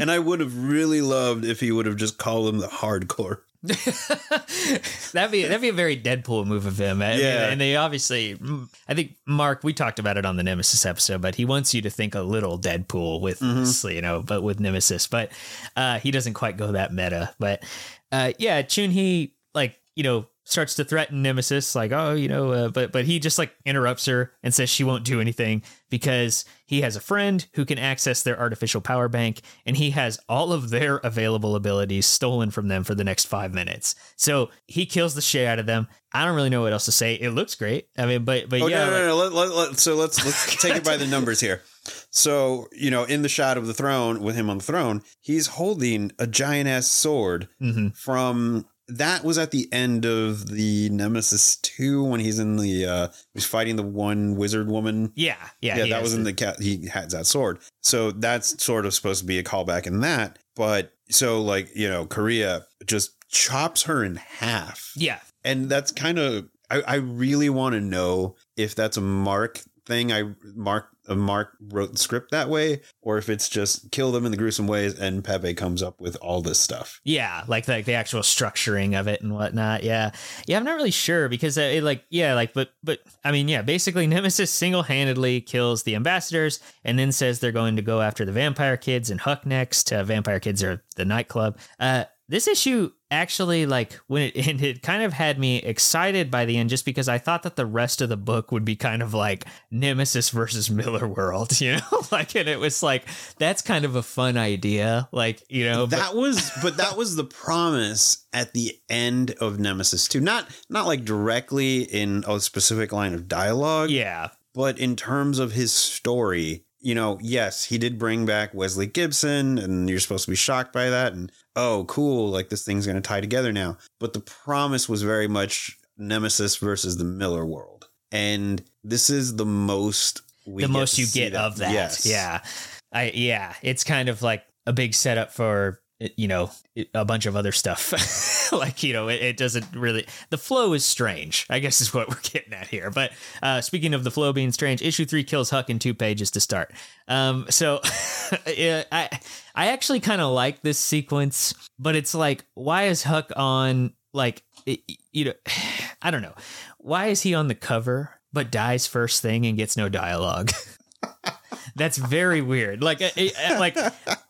And I would have really loved if he would have just called him the hardcore. that'd be that'd be a very Deadpool move of him. I mean, Yeah. and they obviously, mm, I think Mark, we talked about it on the Nemesis episode, but he wants you to think a little Deadpool with this, you know, but with Nemesis, but uh, he doesn't quite go that meta. But uh, yeah, Chun Hee like you know starts to threaten Nemesis, like oh you know, uh, but but he just like interrupts her and says she won't do anything because he has a friend who can access their artificial power bank and he has all of their available abilities stolen from them for the next five minutes. So he kills the shit out of them. I don't really know what else to say. It looks great. I mean, but but Oh yeah, no, no, like- no. Let, let, let- so let's let's take it by the numbers here. So you know, in the shot of the throne with him on the throne, he's holding a giant ass sword Mhm. from. That was at the end of the Nemesis two when he's in the uh he's fighting the one wizard woman. yeah, yeah, Yeah, that was in the cat. He has that sword, so that's sort of supposed to be a callback in that. But so like you know korea just chops her in half Yeah. and that's kind of I, I really want to know if that's a mark thing i mark mark wrote the script that way or if it's just kill them in the gruesome ways and pepe comes up with all this stuff Yeah, like like the actual structuring of it and whatnot. Yeah, yeah, I'm not really sure because uh, it like yeah, like but but I mean yeah, basically Nemesis single handedly kills the ambassadors and then says they're going to go after the vampire kids and Huck next. Uh, vampire kids are the nightclub. Uh, this issue actually like when it ended kind of had me excited by the end just because I thought that the rest of the book would be kind of like Nemesis versus Millar World, you know? like and it was like that's kind of a fun idea. Like, you know, but- that was but that was the promise at the end of nemesis 2 not not like directly in a specific line of dialogue yeah. but in terms of his story you know yes he did bring back wesley gibson and you're supposed to be shocked by that and oh cool like this thing's going to tie together now but the promise was very much nemesis versus the Millar world and this is the most we the get most you get of that. yes Yeah. I yeah, it's kind of like a big setup for you know a bunch of other stuff. Like you know it, it, doesn't really the flow is strange i guess is what we're getting at here. But uh speaking of the flow being strange issue three kills huck in two pages to start. Um so yeah, i i actually kind of like this sequence but it's like why is huck on like it, you know i don't know. Why is he on the cover but dies first thing and gets no dialogue that's very weird. Like, it, like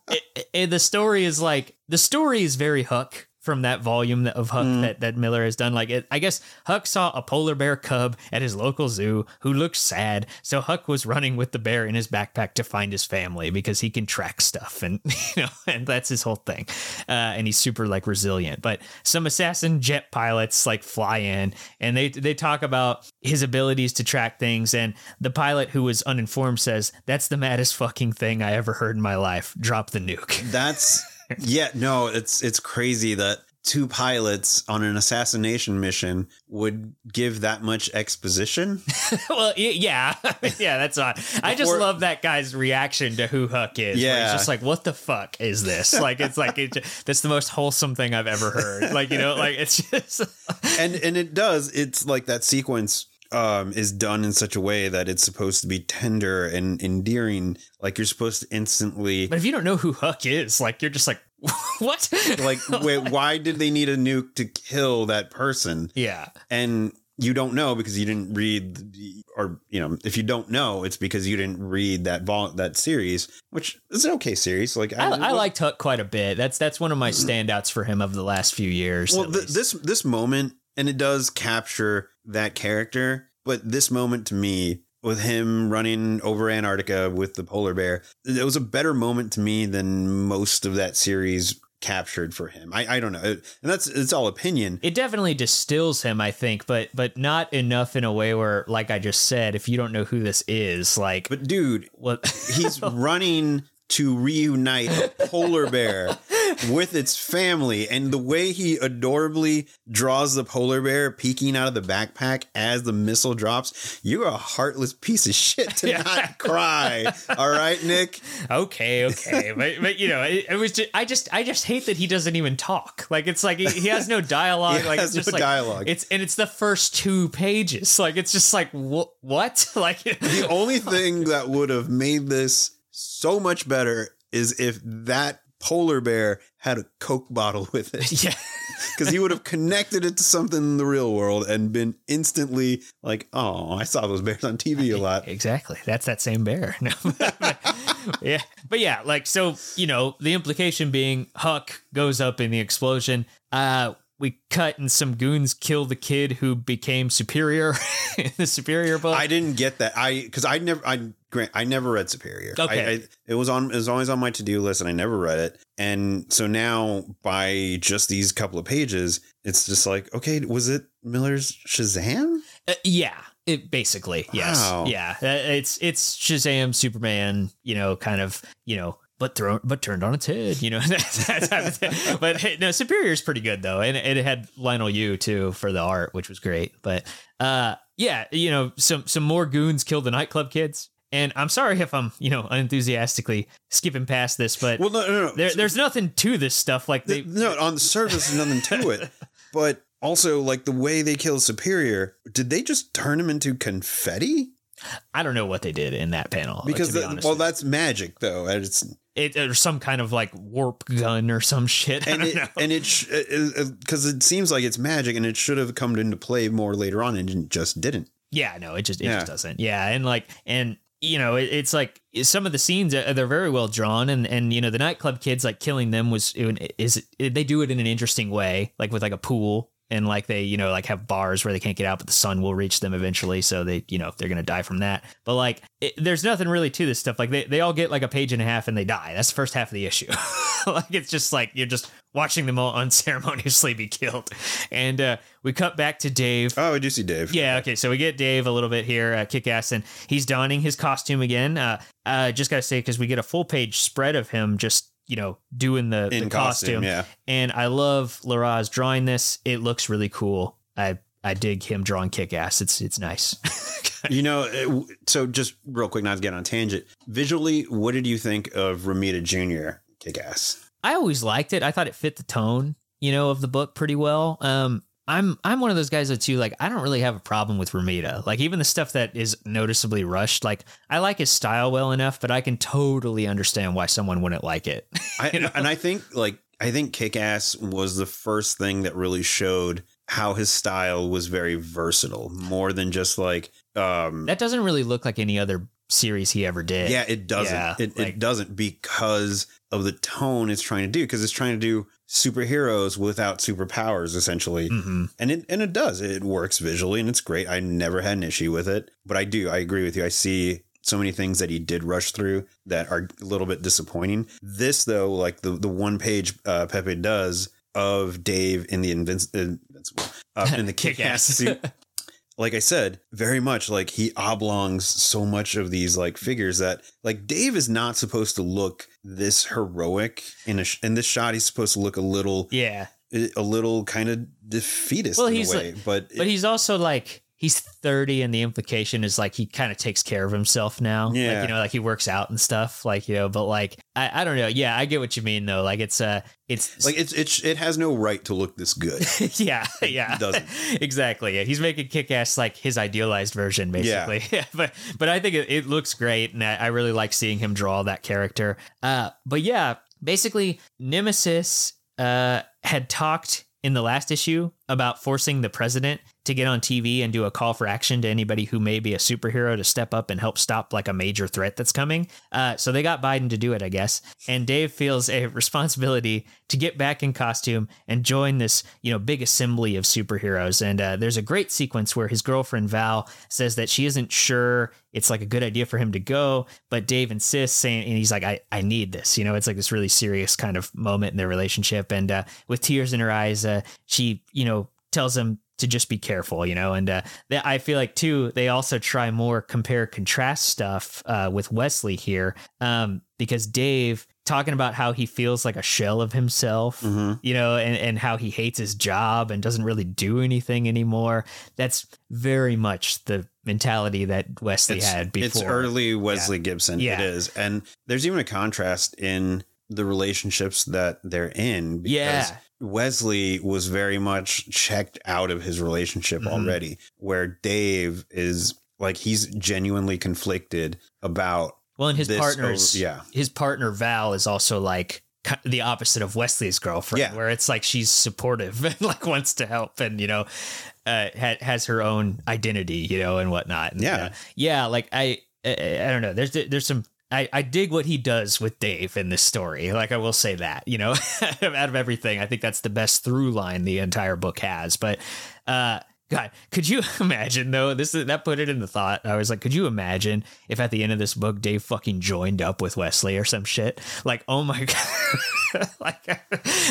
it, it, the story is like the story is very Huck from that volume of Huck mm. that, that Millar has done. Like, it, I guess Huck saw a polar bear cub at his local zoo who looked sad. So Huck was running with the bear in his backpack to find his family because he can track stuff and, you know, and that's his whole thing. Uh, and he's super like resilient. But some assassin jet pilots like fly in and they, they talk about his abilities to track things. And the pilot who was uninformed says, that's the maddest fucking thing I ever heard in my life. Drop the nuke. That's yeah, no, it's it's crazy that two pilots on an assassination mission would give that much exposition. well, yeah, yeah, that's odd. I just love that guy's reaction to who Huck is. Yeah, he's just like, "What the fuck is this?" Like, it's like it, that's the most wholesome thing I've ever heard. Like, you know, like it's just and and it does. It's like that sequence um, is done in such a way that it's supposed to be tender and endearing. Like you're supposed to instantly. But if you don't know who Huck is, like you're just like, what? like, wait, why did they need a nuke to kill that person? Yeah, and you don't know because you didn't read, or you know, if you don't know, it's because you didn't read that vol- that series, which is an okay series. Like I, I, I liked Huck quite a bit. That's that's one of my standouts for him of the last few years. Well, th- this this moment and it does capture that character. But this moment to me, with him running over Antarctica with the polar bear, it was a better moment to me than most of that series captured for him. I, I don't know. And that's it's all opinion. It definitely distills him, I think, but but not enough in a way where, like I just said, if you don't know who this is, like But dude, what he's running to reunite a polar bear with its family. And the way he adorably draws the polar bear peeking out of the backpack as the missile drops, you're a heartless piece of shit to not cry. All right, Nick. Okay, okay, but but you know, it, it was just I just I just hate that he doesn't even talk. Like it's like he, he has no dialogue. like it's just no like, dialogue. It's and it's the first two pages. Like it's just like wh- what? Like the only thing that would have made this so much better is if that polar bear had a Coke bottle with it. Yeah. Because he would have connected it to something in the real world and been instantly like, oh, I saw those bears on TV a lot. Exactly. That's that same bear. No. yeah. But yeah, like, so, you know, the implication being Huck goes up in the explosion. Uh, we cut and some goons kill the kid who became superior in the superior book. I didn't get that. I because I never I grant I never read Superior. Okay, I, I, it was on it was always on my to do list, and I never read it. And so now by just these couple of pages, it's just like okay, was it Millar's Shazam? Uh, yeah, it basically yes, wow. yeah. Uh, it's it's Shazam, Superman, you know, kind of you know but thrown but turned on its head, you know. that type of thing. But hey, no, Superior is pretty good though, and it had Leinil Yu too for the art, which was great. But uh, yeah, you know, some some more goons killed the nightclub kids, And I'm sorry if I'm, you know, unenthusiastically skipping past this, but Well, no, no, no. there, there's nothing to this stuff. Like they, no, on the surface, there's nothing to it. But also, like the way they kill Superior, did they just turn him into confetti? I don't know what they did in that panel uh, Because to be the- well, that's magic, though. and It's it or some kind of like warp gun or some shit. I and don't it know. and it because uh, uh, it, seems like it's magic, and it should have come into play more later on, and it just didn't. Yeah, no, it just it Yeah. just doesn't. Yeah, and like and you know it, it's like some of the scenes uh, they're very well drawn and and you know the nightclub kids like killing them was is they do it in an interesting way like with like a pool and like they you know like have bars where they can't get out but the sun will reach them eventually. So they you know if they're gonna die from that. But like it, there's nothing really to this stuff. Like they, they all get like a page and a half and they die. That's the first half of the issue. Like it's just like you're just watching them all unceremoniously be killed. And uh we cut back to dave. Oh, I do see Dave. yeah, okay. So we get Dave a little bit here, uh, kick ass, and he's donning his costume again. Uh, uh, just gotta say, because we get a full page spread of him just, you know, doing the, the costume, costume. yeah. And I love Larraz drawing this. It looks really cool. I I dig him drawing kick ass. It's it's nice. You know, it, so just real quick, not to get on tangent. Visually, what did you think of Romita Jr. Kick Ass? I always liked it. I thought it fit the tone, you know, of the book pretty well. Um, I'm I'm one of those guys that too like I don't really have a problem with Romita. Like even the stuff that is noticeably rushed, like I like his style well enough, but I can totally understand why someone wouldn't like it. I, You know? And I think like I think Kick Ass was the first thing that really showed how his style was very versatile, more than just like um that doesn't really look like any other series he ever did. yeah, it doesn't. Yeah, it, like- it doesn't because of the tone it's trying to do because it's trying to do superheroes without superpowers essentially. hmm And it and it does. It works visually and it's great. I never had an issue with it. But I do, I agree with you. I see so many things that he did rush through that are a little bit disappointing. This though, like the the one page uh, Pepe does of Dave in the Invinci- Invincible uh, in the kick ass Kick-Ass. suit. Like I said, very much like he oblongs so much of these like figures that like Dave is not supposed to look this heroic in a sh- in this shot. He's supposed to look a little Yeah, eh, a little kind of defeatist Well, in he's a way, but, but he's also like he's 30 and the implication is like he kind of takes care of himself now Yeah. like you know like he works out and stuff like you know but like I, I don't know yeah i get what you mean though like it's uh it's like it's it's it has no right to look this good. yeah yeah It doesn't. exactly yeah he's making kick-ass like his idealized version basically yeah. but but i think it, it looks great and I, I really like seeing him draw that character uh but yeah basically nemesis uh had talked in the last issue about forcing the president to get on TV and do a call for action to anybody who may be a superhero to step up and help stop like a major threat that's coming. Uh, so they got Biden to do it, I guess. And Dave feels a responsibility to get back in costume and join this, you know, big assembly of superheroes. And uh, there's a great sequence where his girlfriend Val says that she isn't sure it's like a good idea for him to go, but Dave insists, saying, and he's like, I, I need this. You know, it's like this really serious kind of moment in their relationship. And uh, with tears in her eyes, uh, she, you know, tells him to just be careful, you know, and uh, they, I feel like too they also try more compare contrast stuff uh, with Wesley here, um, because Dave talking about how he feels like a shell of himself, Mhm. you know, and, and how he hates his job and doesn't really do anything anymore. That's very much the mentality that Wesley It's, had before. it's early Wesley Gibson. Yeah. It is, and there's even a contrast in the relationships that they're in. Because Yeah. Wesley was very much checked out of his relationship Mhm. already, where Dave is like he's genuinely conflicted about Well, and his partners, over- yeah. his partner Val is also like the opposite of Wesley's girlfriend, Yeah. where it's like she's supportive and like wants to help and you know uh, ha- has her own identity, you know, and whatnot. And, Yeah. uh, yeah. Like I, I, I don't know. There's there's some. I, I dig what he does with Dave in this story. Like I will say that, you know, out of everything, I think that's the best through line the entire book has. But uh God, could you imagine though? This is that put it in the thought. I was like, could you imagine if at the end of this book Dave fucking joined up with Wesley or some shit? Like, oh my god. like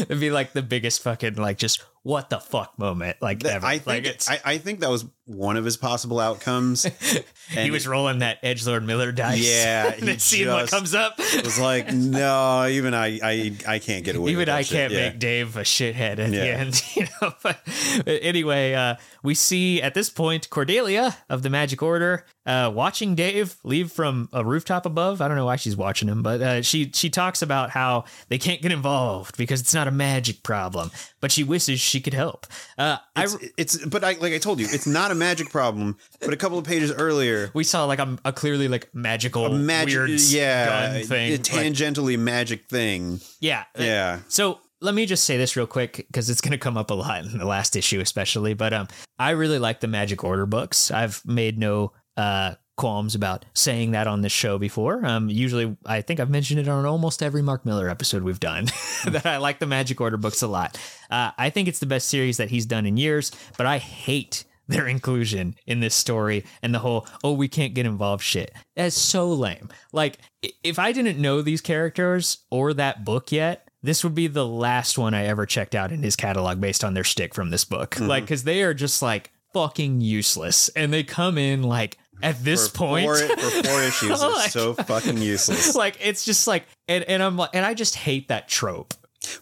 it'd be like the biggest fucking like just what the fuck moment like That- ever. I like think it's I, I think that was one of his possible outcomes. he was rolling that Edge Lord Millar dice. Yeah, and seeing what comes up. It was like, no, even I, I, I can't get away. Even with that I shit. can't Yeah. make Dave a shithead at the end, you know. But anyway, uh, we see at this point Cordelia of the Magic Order uh, watching Dave leave from a rooftop above. I don't know why she's watching him, but uh, she she talks about how they can't get involved because it's not a magic problem, but she wishes she could help. Uh, I It's, it's, but I, like I told you, it's not a magic problem. But a couple of pages earlier, we saw like a, a clearly like magical magic, weird yeah, gun thing. a Like, tangentially magic thing. yeah, Yeah, So let me just say this real quick because it's going to come up a lot in the last issue, especially. But um, I really like the Magic Order books. I've made no uh qualms about saying that on this show before. Um, usually I think I've mentioned it on almost every Mark Millar episode we've done that I like the Magic Order books a lot. Uh, I think it's the best series that he's done in years, but I hate their inclusion in this story and the whole oh we can't get involved shit. That's so lame. Like if i didn't know these characters or that book yet this would be the last one i ever checked out in his catalog based on their stick from this book. Like because they are just like fucking useless. And they come in like at this for point four, for four issues, Like- so fucking useless. like it's just like and, and i'm like and i just hate that trope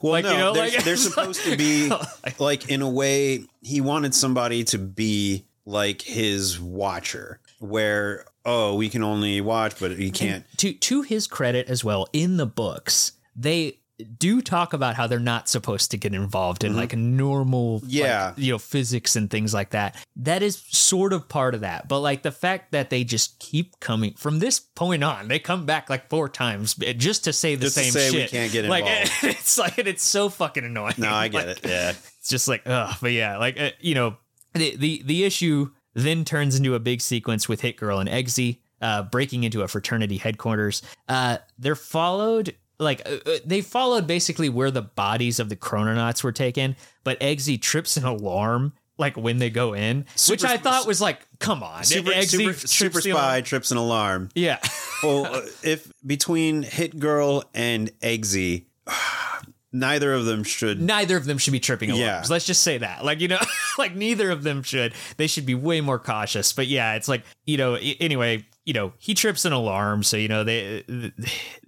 Well, Like, no, you know, they're, like- they're supposed to be like in a way. He wanted somebody to be like his watcher, where oh, we can only watch, but he can't. to to his credit as well in the books they do talk about how they're not supposed to get involved in like normal like, Mm-hmm. Yeah. you know physics and things like that that is sort of part of that but like the fact that they just keep coming from this point on they come back like four times just to say the Just to same say we shit can't get like involved. it's like it's so fucking annoying No, I get Like, it. Yeah, it's just like ugh but yeah like uh, you know the, the the issue then turns into a big sequence with hit girl and eggsy uh, breaking into a fraternity headquarters uh, they're followed like uh, uh, they followed basically where the bodies of the chrononauts were taken but eggsy trips an alarm like when they go in which i thought was like come on super, Eggsy super, trips super alarm. spy trips an alarm. yeah Well, uh, if between Hit Girl and Eggsy, neither of them should. neither of them should be tripping alarms. Yeah. Let's just say that. Like, you know, like neither of them should. They should be way more cautious. But yeah, it's like, you know, anyway, you know, he trips an alarm, so you know, they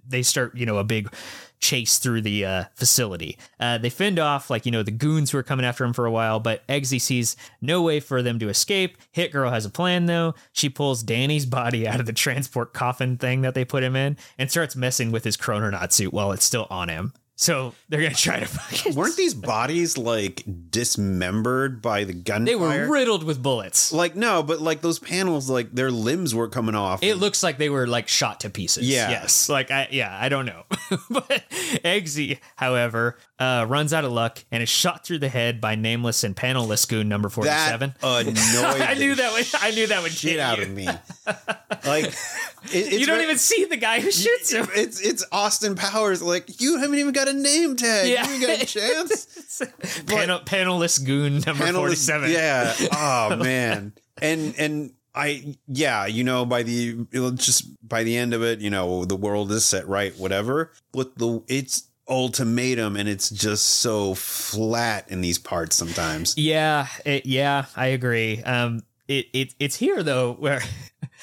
they start, you know, a big chase through the uh, facility. Uh, they fend off like, you know, the goons who are coming after him for a while, but Eggsy sees no way for them to escape. Hit Girl has a plan though. She pulls Danny's body out of the transport coffin thing that they put him in and starts messing with his chrononaut suit while it's still on him. So they're gonna try to fucking Weren't these bodies like dismembered by the gunfire? They were riddled with bullets. like no, but like those panels, like their limbs were coming off. It looks like they were like shot to pieces. Yeah. Yes. Like I yeah, I don't know. but Eggsy, however, uh, runs out of luck and is shot through the head by nameless and panelless goon number forty seven. annoyed. I knew that would I knew that would shit out you. of me. Like it, You don't even see the guy who shoots him. It's it's Austin Powers. Like you haven't even got a name tag. Yeah. You got a chance. Panel, panelless goon number Panel- forty seven. Yeah. Oh man. And and I yeah, you know, by the it'll just by the end of it, you know, the world is set right, whatever. But the it's ultimatum and it's just so flat in these parts sometimes. Yeah, it, yeah, I agree. Um, it, it it's here though where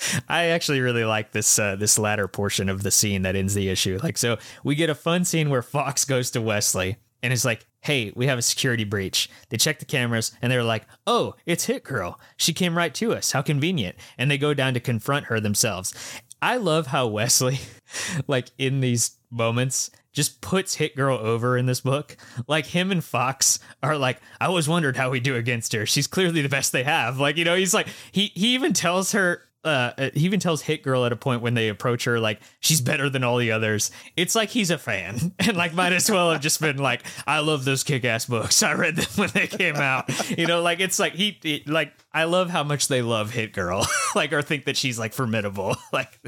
I actually really like this uh, this latter portion of the scene that ends the issue. Like, so we get a fun scene where Fox goes to Wesley and is like, "Hey, we have a security breach." They check the cameras and they're like, "Oh, it's Hit Girl. She came right to us. How convenient!" And they go down to confront her themselves. I love how Wesley, like in these moments, just puts Hit Girl over in this book. Like him and Fox are like, I always wondered how we do against her. She's clearly the best they have. Like, you know, he's like, he he even tells her. Uh, he even tells Hit Girl at a point when they approach her, like she's better than all the others. It's like he's a fan, and like might as well have just been like, I love those kick-ass books. I read them when they came out. You know, like it's like he, he- like I love how much they love Hit Girl, like or think that she's like formidable. Like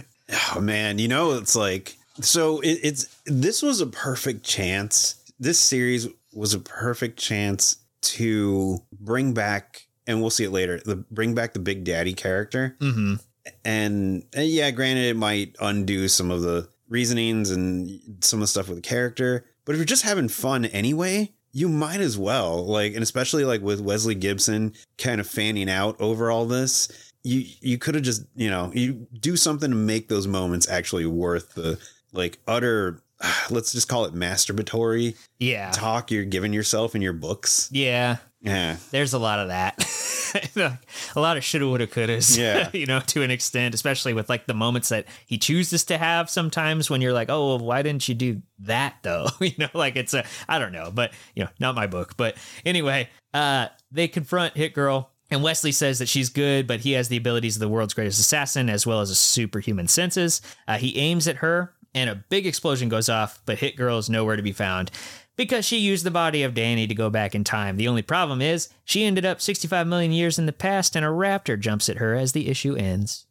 Oh man, you know it's like so it, it's this was a perfect chance. This series was a perfect chance to bring back, and we'll see it later. The bring back the Big Daddy character, mhm. and, and yeah, granted, it might undo some of the reasonings and some of the stuff with the character, But if you're just having fun anyway, you might as well. Like, and especially like with Wesley Gibson kind of fanning out over all this, you you could have just you know you do something to make those moments actually worth the like utter. Let's just call it masturbatory Yeah. talk you're giving yourself in your books. Yeah. Yeah. There's a lot of that. a lot of shoulda, woulda, couldas. Yeah. you know, to an extent, especially with like the moments that he chooses to have sometimes when you're like, oh, well, why didn't you do that though? you know, like it's a, I don't know, but you know, not my book. But anyway, uh, they confront Hit Girl. And Wesley says that she's good, but he has the abilities of the world's greatest assassin as well as a superhuman senses. Uh, he aims at her, and a big explosion goes off, but Hit Girl is nowhere to be found because she used the body of Danny to go back in time. The only problem is she ended up 65 million years in the past, and a raptor jumps at her as the issue ends.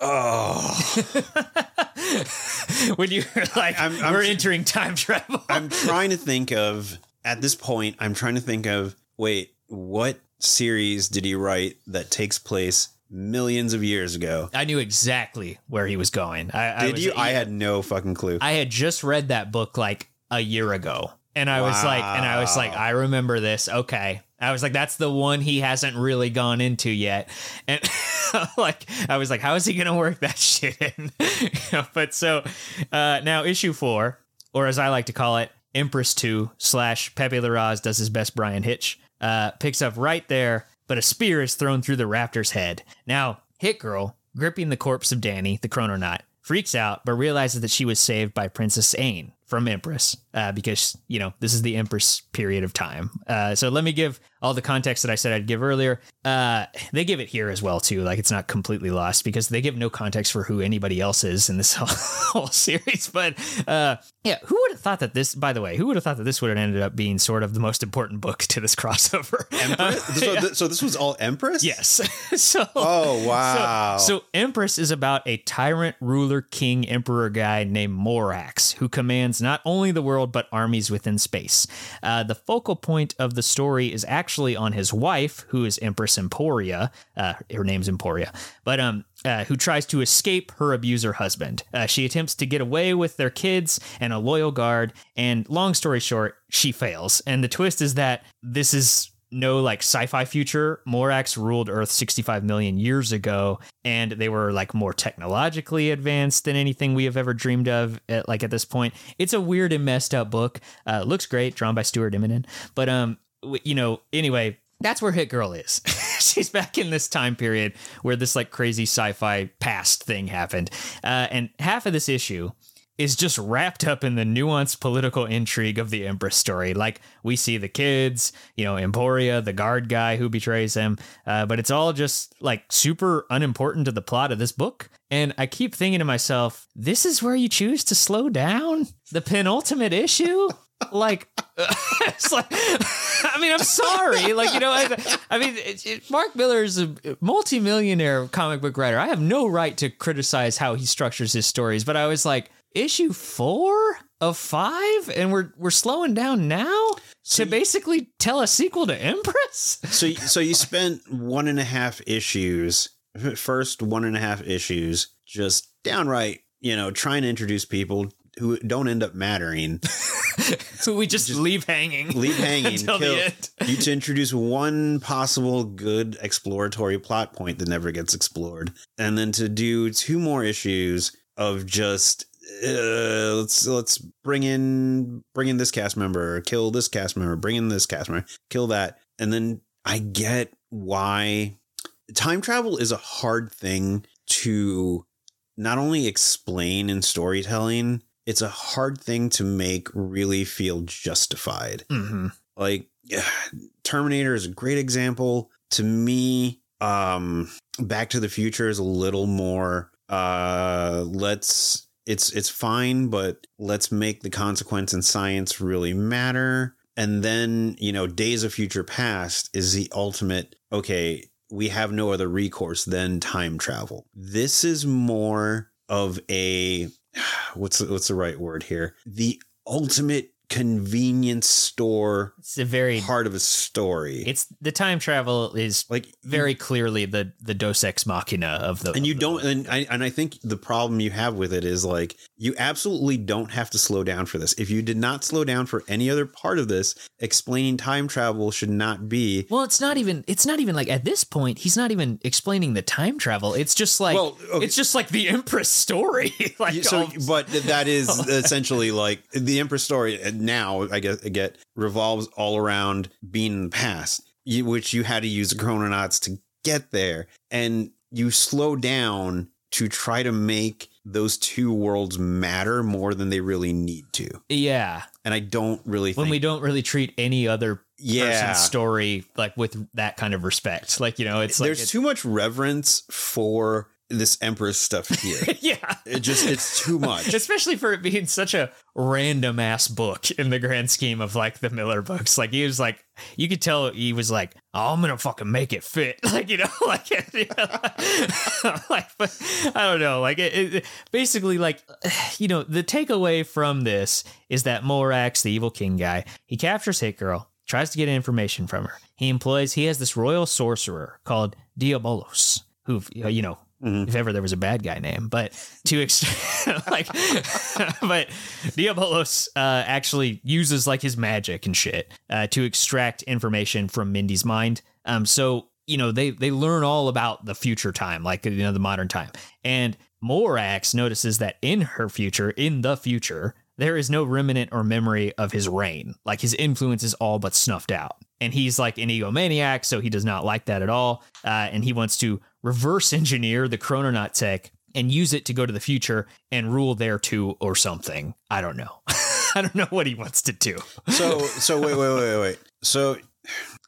Oh, when you're like, I'm- I'm we're entering time travel. I'm trying to think of at this point. I'm trying to think of wait, what series did he write that takes place millions of years ago? I knew exactly where he was going. I, I Did was- you? I had no fucking clue. I had just read that book like a year ago. And I was like, and I was like, I remember this. Okay. I was like, that's the one he hasn't really gone into yet. And like, I was like, how is he going to work that shit in? But so uh, now issue four, or as I like to call it, Empress 2 slash Pepe Larraz does his best Bryan Hitch, uh, picks up right there, but a spear is thrown through the raptor's head. Now, Hit Girl, gripping the corpse of Danny, the chrononaut, freaks out but realizes that she was saved by Princess Aine from Empress uh, because, you know, this is the Empress period of time. Uh, so let me give all the context that I said I'd give earlier. Uh, they give it here as well, too. Like it's not completely lost because they give no context for who anybody else is in this whole, whole series. But uh, yeah, who would have thought that this, by the way, who would have thought that this would have ended up being sort of the most important book to this crossover? Empress? so, th- so this was all Empress? Yes. so Oh wow. so, so Empress is about a tyrant, ruler, king, emperor guy named Morax, who commands not only the world but armies within space. Uh, the focal point of the story is actually on his wife, who is Empress Emporia. Uh, her name's Emporia, but um, uh, who tries to escape her abuser husband. Uh, she attempts to get away with their kids and a loyal guard, and long story short, she fails. And the twist is that this is no like sci-fi future. Morax ruled Earth 65 million years ago, and they were like more technologically advanced than anything we have ever dreamed of. At, like at this point, it's a weird and messed up book. Uh, looks great, drawn by Stuart Immonen, but um, you know, anyway. That's where Hit Girl is. She's back in this time period where this like crazy sci-fi past thing happened, uh, and half of this issue is just wrapped up in the nuanced political intrigue of the Empress story. Like we see the kids, you know, Emporia, the guard guy who betrays him, uh, but it's all just like super unimportant to the plot of this book. And I keep thinking to myself, this is where you choose to slow down the penultimate issue. Like, it's like, I mean, I'm sorry. Like, you know, I, I mean, it, it, Mark Millar is a multimillionaire comic book writer. I have no right to criticize how he structures his stories, but I was like, issue four of five, and we're we're slowing down now to basically tell a sequel to Empress. so so you spent one and a half issues, first one and a half issues, just downright, you know, trying to introduce people who don't end up mattering. So we just, leave hanging, leave hanging until kill, the end. you to introduce one possible good exploratory plot point that never gets explored and then to do two more issues of just uh, let's let's bring in bring in this cast member kill this cast member bring in this cast member kill that. And then i get why time travel is a hard thing to not only explain in storytelling it's a hard thing to make really feel justified. Mm-hmm. like terminator is a great example. To me um back to the future is a little more uh let's it's it's fine but let's make the consequence in science really matter. And then you know days of future past is the ultimate okay we have no other recourse than time travel. This is more of a what's what's the right word here? The ultimate convenience store It's a very part of a story. it's the time travel is like very clearly the the Deus Ex Machina of the and you the don't and I and I think the problem you have with it is like you absolutely don't have to slow down for this. If you did not slow down for any other part of this, explaining time travel should not be Well, it's not even it's not even like at this point he's not even explaining the time travel. It's just like Well, okay. it's just like the Empress story. like so but that is essentially like the empress story uh, now i guess I get revolves all around being in the past which you had to use the chrononauts to get there. And you slow down to try to make those two worlds matter more than they really need to. Yeah, and i don't really when we don't really treat any other yeah. story like with that kind of respect. Like, you know, it's like there's it's- too much reverence for this empress stuff here yeah. it just it's too much Especially for it being such a random ass book in the grand scheme of like the Millar books. Like he was like, you could tell he was like, oh, I'm gonna fucking make it fit. Like you know, like, like, but I don't know. Like it, it basically like, you know, the takeaway from this is that Morax, the evil king guy, he captures Hit Girl, tries to get information from her. He employs. He has this royal sorcerer called Diabolos, who you know if ever there was a bad guy name, but to like, but Diabolos uh, actually uses like his magic and shit uh, to extract information from Mindy's mind. Um, so you know they they learn all about the future time, like you know the modern time, and Morax notices that in her future, in the future, there is no remnant or memory of his reign. Like his influence is all but snuffed out. And he's like an egomaniac, so he does not like that at all. Uh, and he wants to reverse engineer the chrononaut tech and use it to go to the future and rule there too or something. I don't know. I don't know what he wants to do. so so wait wait wait wait so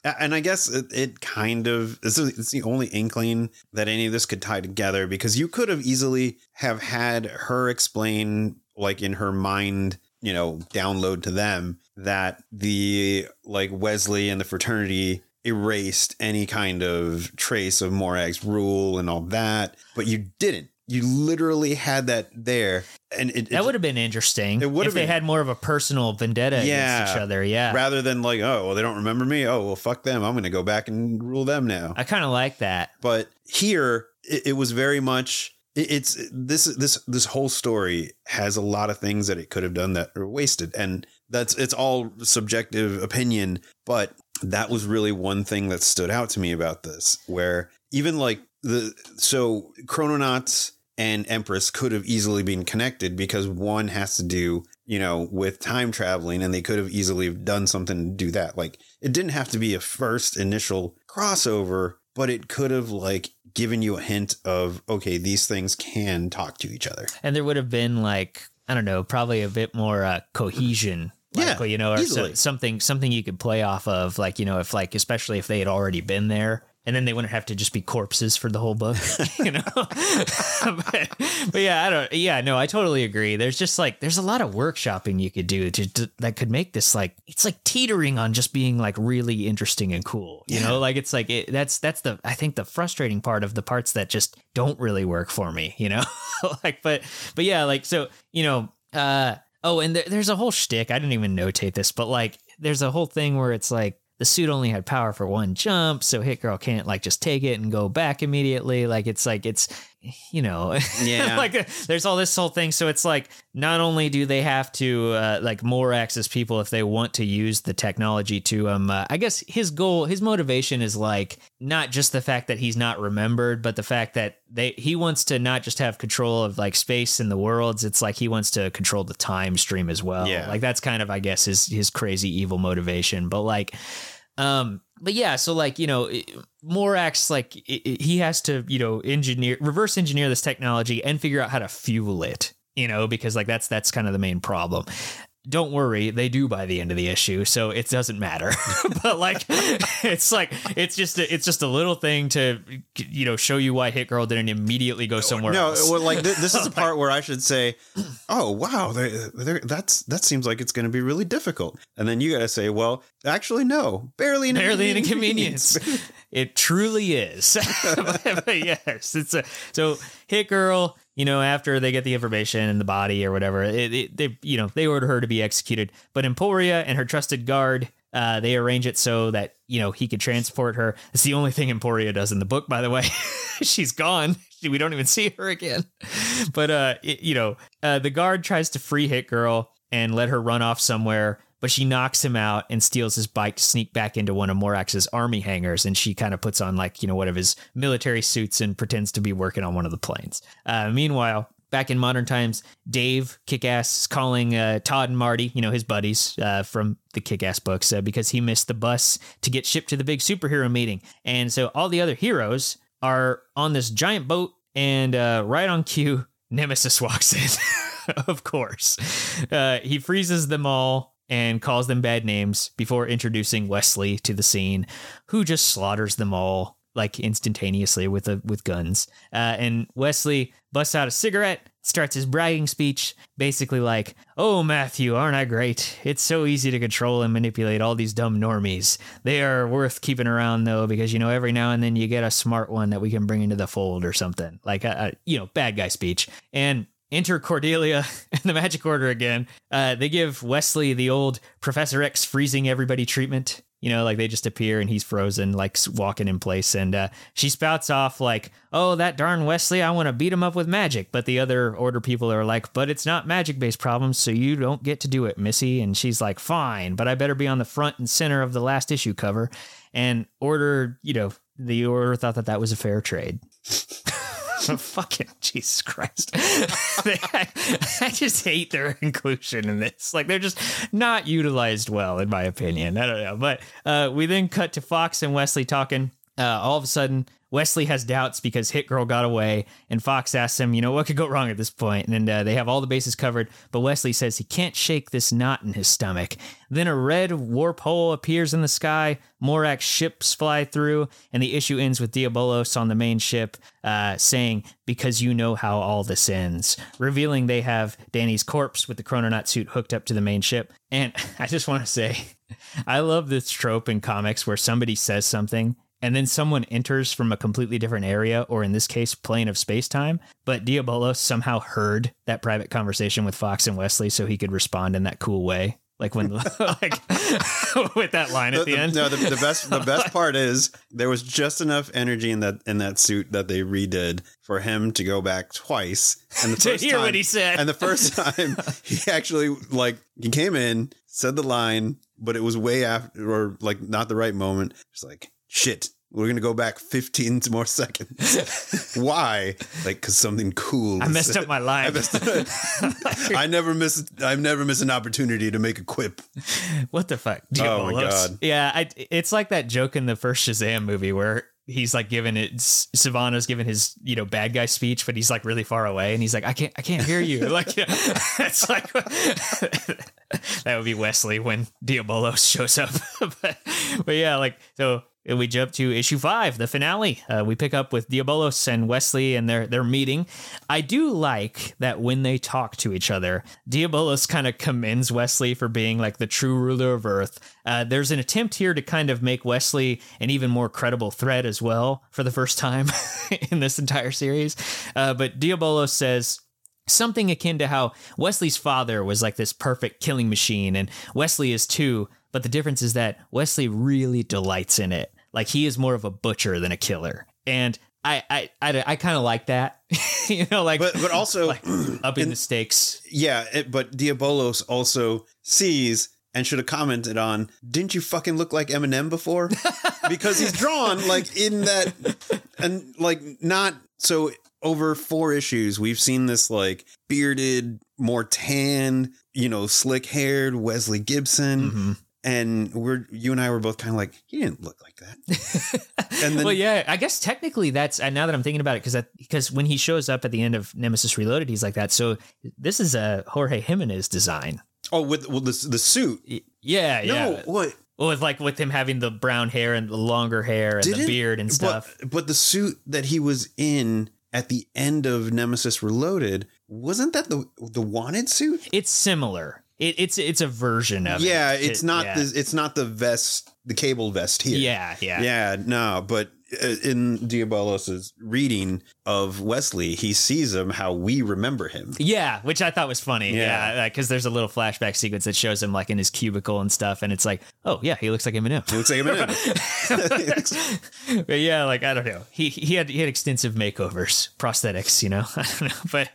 and i guess it, it kind of this is it's the only inkling that any of this could tie together because you could have easily have had her explain like in her mind you know download to them that the like wesley and the fraternity erased any kind of trace of Morax's rule and all that but you didn't you literally had that there and it, That would have been interesting. It would if have they had more of a personal vendetta Yeah. against each other. Yeah. rather than like oh well they don't remember me oh well fuck them i'm gonna go back and rule them now I kind of like that. but here it, it was very much it- it's this this this whole story has a lot of things that it could have done that are wasted and that's it's all subjective opinion but that was really one thing that stood out to me about this where even like the so chrononauts and empress could have easily been connected because one has to do you know with time traveling and they could have easily done something to do that like it didn't have to be a first initial crossover but it could have like given you a hint of okay these things can talk to each other and there would have been like I don't know, probably a bit more uh, cohesion. Yeah, like, you know, or so- something something you could play off of, like you know, if like especially if they had already been there, and then they wouldn't have to just be corpses for the whole book, you know. but, but yeah, I don't. Yeah, no, I totally agree. There's just like there's a lot of workshopping you could do to, to that could make this like it's like teetering on just being like really interesting and cool. You Yeah. know, like it's like it, that's that's the I think the frustrating part of the parts that just don't really work for me. You know, like but but yeah, like so you know. uh Oh, and there, there's a whole shtick. I didn't even notate this, but like, there's a whole thing where it's like the suit only had power for one jump, so Hit Girl can't like just take it and go back immediately. Like, it's like it's, you know, Yeah. like uh, there's all this whole thing. So it's like not only do they have to uh, like more access people if they want to use the technology to um, uh, I guess his goal, his motivation is like not just the fact that he's not remembered, but the fact that they he wants to not just have control of like space and the worlds. It's like he wants to control the time stream as well. Yeah. like that's kind of I guess his his crazy evil motivation. But like, um, but yeah, so like you know, Morax like he has to you know engineer reverse engineer this technology and figure out how to fuel it. You know, because like that's that's kind of the main problem. Don't worry, they do by the end of the issue, so it doesn't matter. but like, it's like it's just a, it's just a little thing to you know show you why Hit Girl didn't immediately go somewhere no else. well like th- this is the part where i should say oh wow they they that's that seems like it's going to be really difficult and then you got to say well actually no barely an barely an inconvenience. it truly is. but yes, it's a so Hit Girl you know, after they get the information and the body or whatever, it, it, they, you know, they order her to be executed. But Emporia and her trusted guard, uh, they arrange it so that you know he could transport her. It's the only thing Emporia does in the book, by the way. She's gone. We don't even see her again. But uh, it, you know, uh, the guard tries to free Hit Girl and let her run off somewhere but she knocks him out and steals his bike to sneak back into one of Morax's army hangars. And she kind of puts on like, you know, one of his military suits and pretends to be working on one of the planes. Uh, meanwhile, back in modern times, Dave Kickass is calling uh, Todd and Marty, you know, his buddies uh, from the Kickass books, uh, because he missed the bus to get shipped to the big superhero meeting. And so all the other heroes are on this giant boat, and uh, right on cue, Nemesis walks in. of course. Uh, he freezes them all and calls them bad names before introducing Wesley to the scene, who just slaughters them all like instantaneously with a with guns. Uh, and Wesley busts out a cigarette, starts his bragging speech, basically like, "Oh Matthew, aren't I great? It's so easy to control and manipulate all these dumb normies. They are worth keeping around though, because you know every now and then you get a smart one that we can bring into the fold or something like a, a you know bad guy speech." And Enter Cordelia and the Magic Order again. Uh, they give Wesley the old Professor X freezing everybody treatment. You know, like they just appear and he's frozen, like walking in place. And uh, she spouts off, like, oh, that darn Wesley, I want to beat him up with magic. But the other Order people are like, but it's not magic based problems, so you don't get to do it, Missy. And she's like, fine, but I better be on the front and center of the last issue cover. And Order, you know, the Order thought that that was a fair trade. fucking Jesus Christ. I, I just hate their inclusion in this. Like they're just not utilized well, in my opinion. I don't know. But uh, we then cut to Fox and Wesley talking. Uh, all of a sudden, Wesley has doubts because Hit Girl got away, and Fox asks him, you know, what could go wrong at this point? And uh, they have all the bases covered, but Wesley says he can't shake this knot in his stomach. Then a red warp hole appears in the sky, Morax ships fly through, and the issue ends with Diabolos on the main ship uh, saying, Because you know how all this ends, revealing they have Danny's corpse with the chrononaut suit hooked up to the main ship. And I just want to say, I love this trope in comics where somebody says something and then someone enters from a completely different area, or in this case, plane of space time. But Diabolos somehow heard that private conversation with Fox and Wesley, so he could respond in that cool way. Like when, like, with that line at the, the end. No, the, the best the best part is there was just enough energy in that in that suit that they redid for him to go back twice. And the to first hear time, what he said. And the first time he actually like he came in, said the line, but it was way after or like not the right moment. It's like shit. We're gonna go back 15 more seconds. Why? Like, cause something cool. I messed said. up my line. I, messed I never miss. I never miss an opportunity to make a quip. What the fuck? Oh my God. Yeah, I, it's like that joke in the first Shazam movie where he's like giving it Sivana's giving his you know bad guy speech, but he's like really far away, and he's like, I can't, I can't hear you. Like it's like that would be Wesley when Diabolos shows up. but, but yeah, like so. We jump to issue five, the finale. Uh, we pick up with Diabolos and Wesley and their their meeting. I do like that when they talk to each other, Diabolos kind of commends Wesley for being like the true ruler of Earth. Uh, there's an attempt here to kind of make Wesley an even more credible threat as well for the first time in this entire series. Uh, but Diabolos says something akin to how Wesley's father was like this perfect killing machine, and Wesley is too. But the difference is that Wesley really delights in it. Like he is more of a butcher than a killer, and I I I, I kind of like that. you know, like But but also, like upping in- the stakes. yeah. It, but Diabolos also sees and should have commented on. Didn't you fucking look like Eminem before? because he's drawn like in that, and like not so. Over four issues, we've seen this like bearded, more tan, you know, slick haired Wesley Gibson. Mhm. And we're you and I were both kind of like he didn't look like that. And then- well, yeah, I guess technically that's and now that I'm thinking about it, because because when he shows up at the end of Nemesis Reloaded, he's like that. So this is a Jorge Jimenez design. Oh, with well the the suit. Yeah, yeah. What? Well, with like with him having the brown hair and the longer hair and the Didn't- beard and stuff. But, but the suit that he was in at the end of Nemesis Reloaded wasn't that the the wanted suit? it's similar. It, it's it's a version of yeah, it. it's It- not yeah. the it's not the vest, the cable vest here. Yeah, yeah. yeah, no, but uh, in Diabolos's reading of Wesley, he sees him how we remember him. Yeah, which I thought was funny. Yeah. Yeah, because there's a little flashback sequence that shows him like in his cubicle and stuff, and it's like, oh yeah, he looks like Eminem. He looks like Eminem. but yeah, like I don't know. He he had he had extensive makeovers, prosthetics, you know. I don't know, but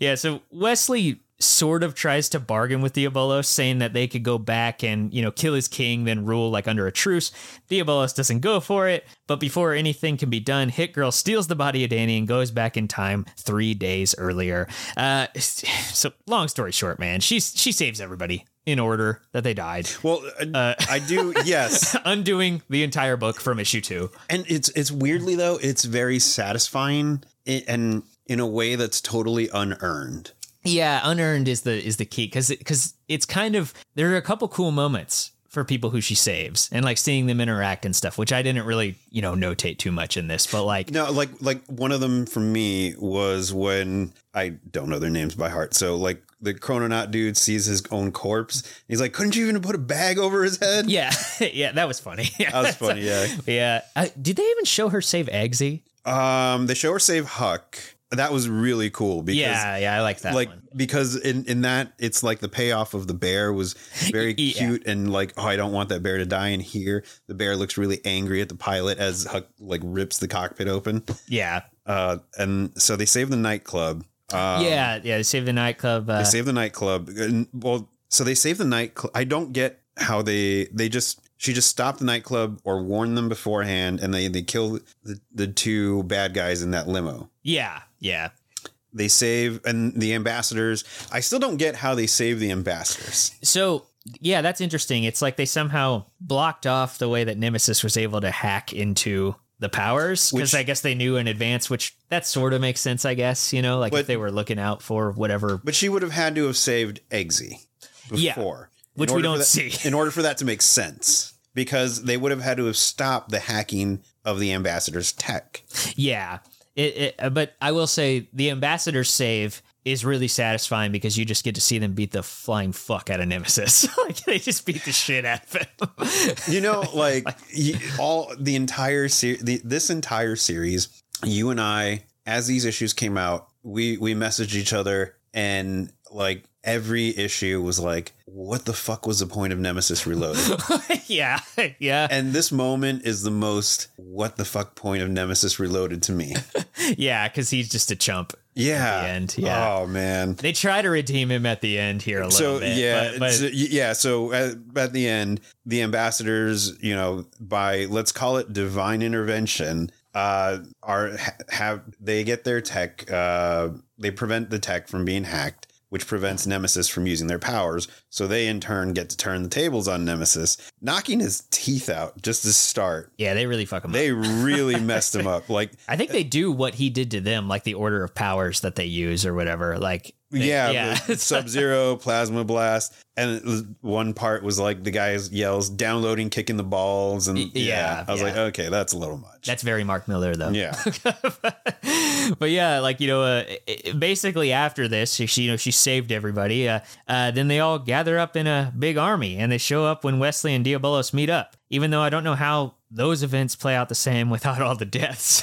yeah. So Wesley sort of tries to bargain with Diabolos, saying that they could go back and you know kill his king, then rule like under a truce. Diabolos doesn't go for it, but before anything can be done, Hit Girl steals the body of Danny and goes back in time three days earlier. Uh, so long story short, man, she she saves everybody in order that they died. well, uh, I do. Yes, Undoing the entire book from issue two. and it's it's weirdly though it's very satisfying and in a way that's totally unearned. Yeah, unearned is the is the key because because it's kind of there are a couple cool moments for people who she saves and like seeing them interact and stuff, which I didn't really you know notate too much in this, but like No, like like one of them for me was when I don't know their names by heart. So like the chrononaut dude sees his own corpse. He's like, "Couldn't you even put a bag over his head?" yeah yeah that was funny. That was funny. Yeah. yeah, uh, did they even show her save Eggsy? Um, they show her save Huck. That was really cool because Yeah, yeah, I like that like one. because in in that it's like the payoff of the bear was very Yeah. cute and like oh I don't want that bear to die and here the bear looks really angry at the pilot as Huck like rips the cockpit open Yeah, uh and so they save the nightclub um, yeah, yeah. Save the nightclub. Uh, they save the nightclub and, well so they save the nightclub I don't get how they they just she just stopped the nightclub or warned them beforehand and they they kill the, the two bad guys in that limo yeah, yeah. they save and the ambassadors i still don't get how they save the ambassadors So yeah, that's interesting. It's like they somehow blocked off the way that Nemesis was able to hack into the powers because I guess they knew in advance, which that sort of makes sense, I guess. You know, like But- if they were looking out for whatever. but she would have had to have saved eggsy Yeah, before in which we don't that- see. in order for that to make sense because they would have had to have stopped the hacking of the ambassador's tech Yeah, it, it, uh, but I will say the ambassador save is really satisfying because you just get to see them beat the flying fuck out of Nemesis. like they just beat the shit out of him. you know like all the entire series this entire series you and i as these issues came out we we messaged each other and like every issue was like what the fuck was the point of nemesis reloaded yeah, yeah, and this moment is the most what the fuck point of nemesis reloaded to me yeah, because he's just a chump. yeah end, yeah. oh man They try to redeem him at the end here a little so bit. yeah but, but so, yeah so at, at the end the ambassadors you know by let's call it divine intervention uh are ha- have they get their tech uh they prevent the tech from being hacked which prevents nemesis from using their powers so they in turn get to turn the tables on nemesis knocking his teeth out just to start yeah, they really fuck him up. they really messed him up like I think they do what he did to them, like the order of powers that they use or whatever. Like, they- yeah, yeah. Sub Zero, Plasma Blast, and one part was like the guy yells, "Downloading, kicking the balls," and yeah, yeah, I was yeah. like, okay, that's a little much. That's very Mark Millar, though. yeah, but yeah, like you know, uh, basically after this, she you know she saved everybody. Uh, uh, then they all gather up in a big army, and they show up when Wesley and Diabolos meet up. Even though I don't know how those events play out the same without all the deaths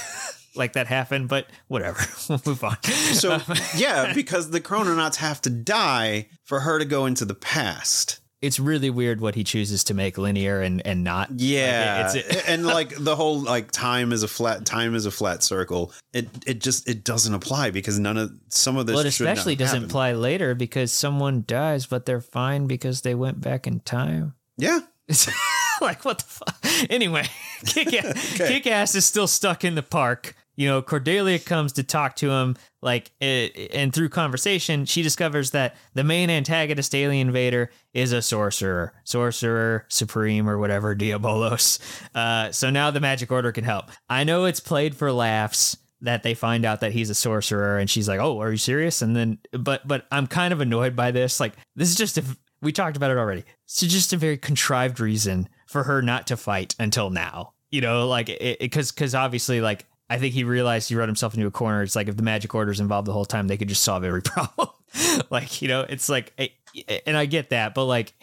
like that happen, but whatever, we'll move on. so yeah, because the Chrononauts have to die for her to go into the past. it's really weird what he chooses to make linear and and not. Yeah, Like, it's and like the whole like time is a flat time is a flat circle. It it just it doesn't apply because none of some of this. well, it should not especially doesn't happen. apply later because someone dies, but they're fine because they went back in time. Yeah, It's like what the fuck? Anyway, Kick Kick Ass is still stuck in the park. You know, Cordelia comes to talk to him, like, eh, and through conversation, she discovers that the main antagonist alien invader is a sorcerer, sorcerer supreme or whatever, Diabolos. Uh, so now the Magic Order can help. I know it's played for laughs that they find out that he's a sorcerer, and she's like, "Oh, are you serious?" And then, but but I'm kind of annoyed by this. Like, this is just a we talked about it already. It's just a very contrived reason for her not to fight until now. You know, like because because obviously like. I think he realized he wrote himself into a corner. It's like if the magic order's involved the whole time, they could just solve every problem. like you know, it's like, and I get that, but like,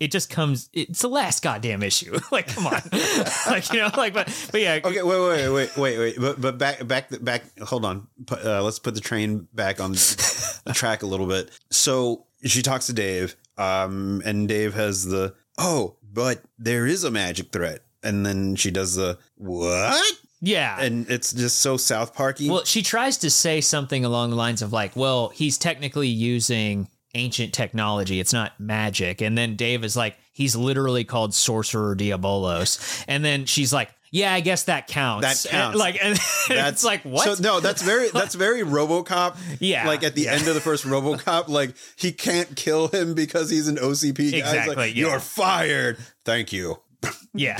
it just comes. It's the last goddamn issue. like, come on, like you know, like, but but yeah. Okay, wait, wait, wait, wait, wait. But but back back back. Hold on. Uh, let's put the train back on the track a little bit. So she talks to Dave, um, and Dave has the oh, but there is a magic threat, and then she does the what? Yeah. And it's just so South Parky. Well, she tries to say something along the lines of like, well, he's technically using ancient technology. It's not magic. And then Dave is like, he's literally called Sorcerer Diabolos. And then she's like, yeah, I guess that counts. That counts. And like, and that's it's like what? So no, that's very that's very RoboCop. Yeah, like at the yeah. end of the first RoboCop, like he can't kill him because he's an OCP guy. Exactly, like, yeah. You're fired. Thank you. yeah.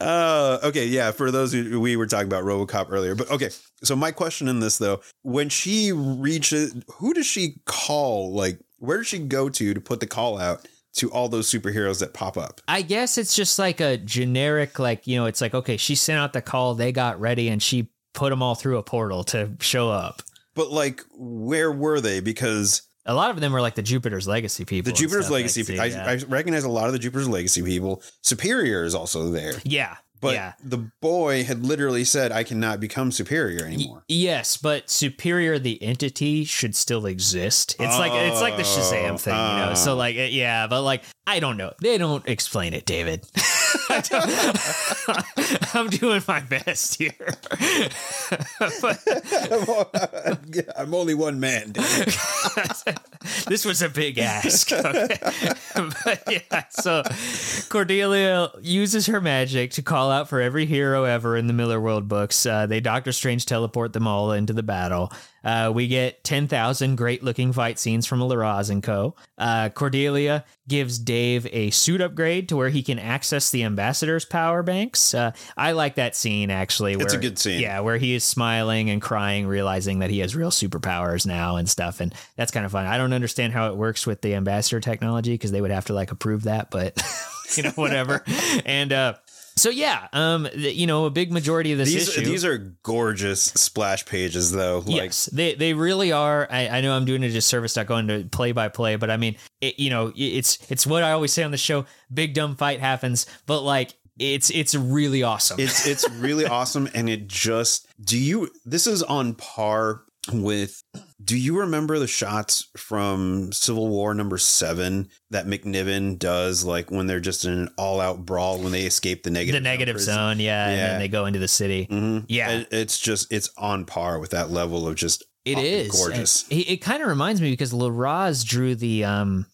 Uh, okay, yeah. For those who we were talking about RoboCop earlier, but okay. So my question in this though, when she reaches, who does she call? Like, where does she go to to put the call out to all those superheroes that pop up? I guess it's just like a generic, like, you know, it's like, okay, she sent out the call, they got ready, and she put them all through a portal to show up. But like, where were they? Because A lot of them are like the Jupiter's Legacy people. the Jupiter's Legacy, see, I, yeah. I recognize a lot of the Jupiter's Legacy people. Superior is also there. yeah. But yeah. the boy had literally said, I cannot become superior anymore. Yes, but Superior the entity should still exist. It's like it's like the Shazam oh, thing, you know. So Oh. like yeah, but like I don't know. They don't explain it, David. I'm doing my best here. but I'm only one man. this was a big ask. Okay. but yeah, so Cordelia uses her magic to call out for every hero ever in the Millar World books. Uh, they Doctor Strange teleport them all into the battle. Uh, we get 10,000 great looking fight scenes from Larraz and Co. Uh, Cordelia gives Dave a suit upgrade to where he can access the ambassador's power banks. Uh, I like that scene actually. It's a where- good scene. Yeah, where he is smiling and crying, realizing that he has real superpowers now and stuff. And that's kind of fun. I don't understand how it works with the ambassador technology because they would have to like approve that, but you know, whatever. and uh, so yeah, um, the, you know, a big majority of this These, issue. these are gorgeous splash pages, though. Like, Yes, they they really are. I, I know I'm doing a disservice not going to play by play, but I mean, it, you know, it's it's what I always say on the show. Big dumb fight happens, but like it's it's really awesome. it's it's really awesome, and it just do you. This is on par with. Do you remember the shots from Civil War number seven that McNiven does, like when they're just in an all-out brawl when they escape the negative the negative prison? zone, yeah, and Yeah. then they go into the city. Mhm. Yeah. And it's just it's on par with that level of just It uh, gorgeous. It, it kind of reminds me because Larraz drew the um,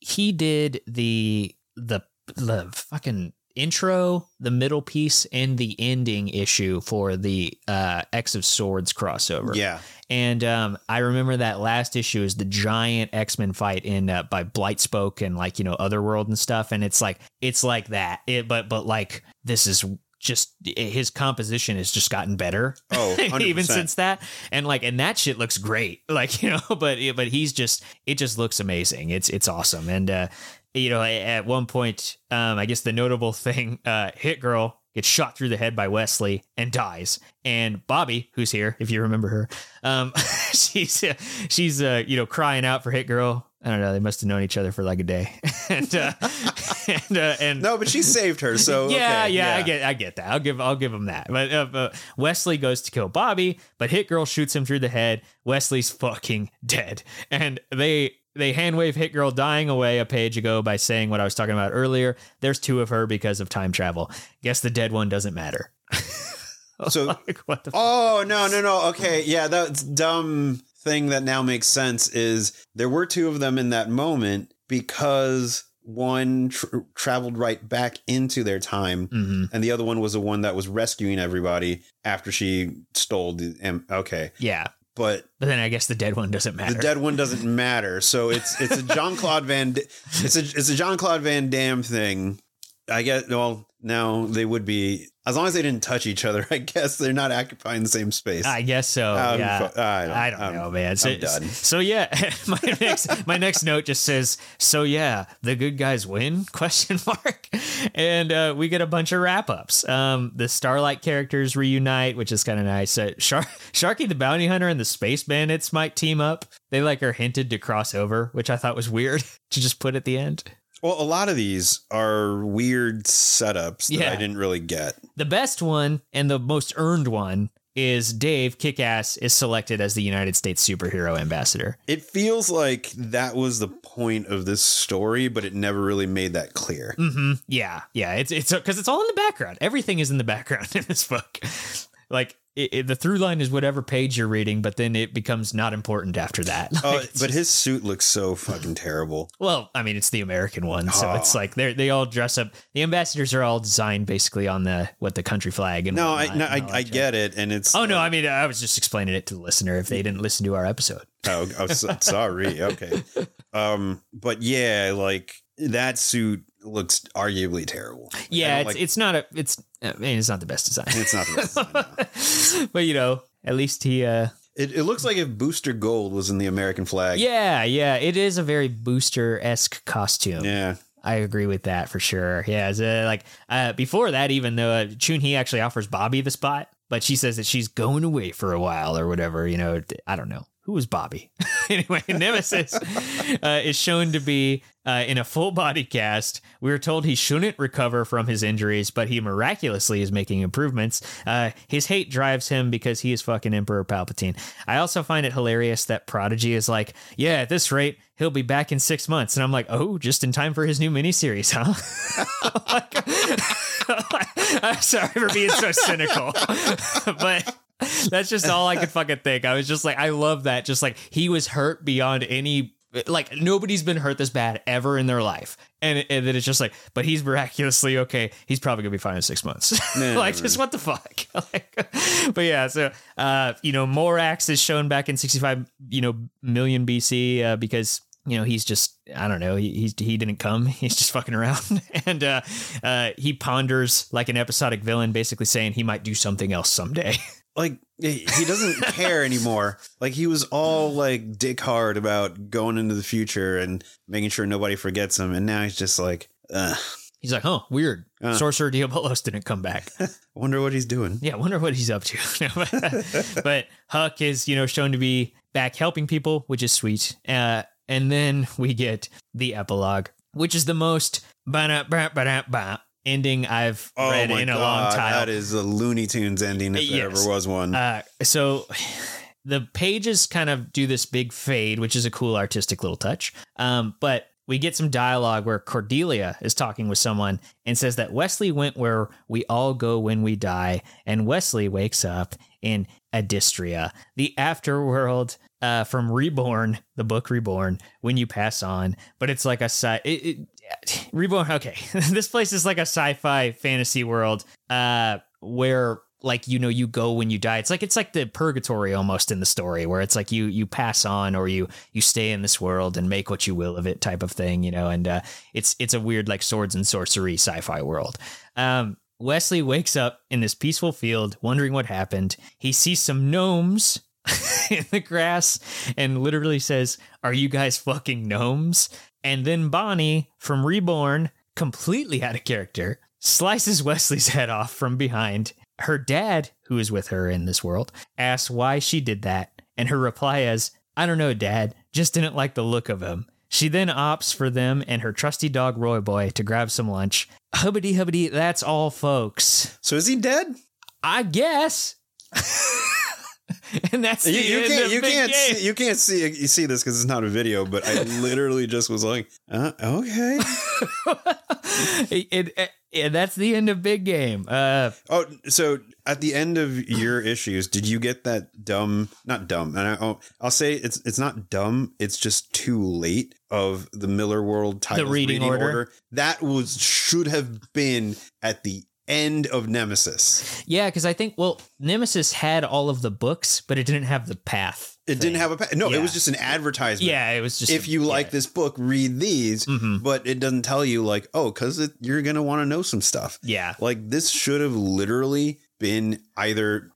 he did the the the fucking intro, the middle piece, and the ending issue for the uh X of Swords crossover. Yeah, And um, I remember that last issue is the giant X Men fight in uh, by Blightspoke and like you know Otherworld and stuff, and it's like it's like that. It, but but like this is just his composition has just gotten better. Oh, 100%. even since that, and like and that shit looks great. Like you know, but but he's just it just looks amazing. It's it's awesome, and uh, you know at one point, um, I guess the notable thing, uh, Hit Girl gets shot through the head by Wesley and dies. And Bobby, who's here, if you remember her, um, she's uh, she's uh, you know crying out for Hit Girl. I don't know. They must have known each other for like a day, and uh, and uh, and no, but she saved her. So yeah, okay, yeah, I get, I get that. I'll give, I'll give him that. But, uh, but Wesley goes to kill Bobby, but Hit Girl shoots him through the head. Wesley's fucking dead, and they they hand wave Hit Girl dying away a page ago by saying what I was talking about earlier. There's two of her because of time travel. Guess the dead one doesn't matter. So like what the? Oh no no no okay yeah that's dumb thing that now makes sense is there were two of them in that moment because one tr- traveled right back into their time hmm and the other one was the one that was rescuing everybody after she stole the em- okay Yeah, but but then I guess the dead one doesn't matter. the dead one doesn't matter so it's it's a John Claude Van it's a it's a John Claude Van Damme thing I guess well no, they would be as long as they didn't touch each other. I guess they're not occupying the same space. I guess so. Um, yeah. fu- I don't, I don't know, man. So, I'm done. so yeah, my next my next note just says, "So yeah, the good guys win?" Question mark, and uh, we get a bunch of wrap ups. Um, the Starlight characters reunite, which is kind of nice. Uh, Shar- Sharky the Bounty Hunter and the Space Bandits might team up. They like are hinted to cross over, which I thought was weird to just put at the end. Well, a lot of these are weird setups that Yeah. I didn't really get. The best one and the most earned one is Dave Kickass is selected as the United States superhero ambassador. It feels like that was the point of this story, but it never really made that clear. hmm Yeah, yeah. It's it's because it's all in the background. Everything is in the background in this book. Like it, it- the through line is whatever page you're reading, but then it becomes not important after that. Oh, Like, it's but his suit looks so fucking terrible. well, I mean, it's the American one, so Oh. it's like they they all dress up. The ambassadors are all designed basically on the what the country flag and No, I no, I, I get it, and it's Oh no, I mean I was just explaining it to the listener if they didn't listen to our episode. Oh, oh sorry. Okay. Um, but yeah, like that suit looks arguably terrible. I Yeah, it's like- it's not a it's I mean it's not the best design. it's not the best. design, no. but you know, at least he uh It, it looks like if Booster Gold was in the American flag. yeah, yeah, it is a very booster esque costume. Yeah. I agree with that for sure. Yeah, uh, like uh, before that, even though uh, Chun Hee actually offers Bobby the spot, but she says that she's going away for a while or whatever. You know, I don't know who was Bobby. anyway, Nemesis uh, is shown to be uh, in a full body cast. We were told he shouldn't recover from his injuries, but he miraculously is making improvements. Uh, his hate drives him because he is fucking Emperor Palpatine. I also find it hilarious that Prodigy is like, yeah, at this rate, he'll be back in six months. And I'm like, oh, just in time for his new miniseries, huh? Like- I'm sorry for being so cynical, but that's just all I could fucking think. I was just like, I love that. Just like he was hurt beyond any. Like nobody's been hurt this bad ever in their life, and, and then it's just like, but he's miraculously okay. He's probably gonna be fine in six months. No, like, no, just what the fuck? like, but yeah, so uh, you know, Morax is shown back in sixty-five, you know, million BC uh, because you know he's just I don't know he he's, he didn't come he's just fucking around and uh, uh, he ponders like an episodic villain, basically saying he might do something else someday. Like he doesn't care anymore. Like he was all like dick hard about going into the future and making sure nobody forgets him, and now he's just like, Ugh, He's like, huh, weird. Uh. Sorcerer Diabolos didn't come back. I wonder what he's doing. Yeah, I wonder what he's up to. but Huck is, you know, shown to be back helping people, which is sweet. Uh, and then we get the epilogue, which is the most ending I've Oh read in a god, long time. that is a Looney Tunes ending if there ever was one. Uh, so the pages kind of do this big fade, which is a cool artistic little touch. Um, but we get some dialogue where Cordelia is talking with someone and says that Wesley went where we all go when we die, and Wesley wakes up in Adystria, the afterworld uh, from Reborn, the book Reborn, when you pass on. But it's like a sci. It, it, Reborn. Okay, this place is like a sci-fi fantasy world uh, where like you know you go when you die. It's like it's like the purgatory almost in the story where it's like you you pass on or you you stay in this world and make what you will of it type of thing you know and uh it's it's a weird like swords and sorcery sci-fi world. Um wesley wakes up in this peaceful field wondering what happened. He sees some gnomes in the grass and literally says are you guys fucking gnomes and then bonnie from reborn completely out of character slices wesley's head off from behind her dad, who is with her in this world, asks why she did that, and her reply is, I don't know, dad, just didn't like the look of him. She then opts for them and her trusty dog Roy Boy to grab some lunch. Hubbity hubbity, that's all, folks. so is he dead? I guess. and that's the You, you end can't of you Big can't Game. see, you can't see you see this because it's not a video, but I literally just was like, uh, okay. it, it- and that's the end of Big Game. Uh, Oh, so at the end of your issues, did you get that dumb? Not dumb, and I, oh, I'll say it's it's not dumb. It's just too late of the Millar World titles reading order? That was should have been at the end of Nemesis. Yeah, because I think well, Nemesis had all of the books, but it didn't have the path. It thing. didn't have a path. no. It was just an advertisement. Yeah, it was just if you like yeah. this book, read these. Mhm. But it doesn't tell you like, oh, because you're gonna want to know some stuff. Yeah, Like this should have literally been either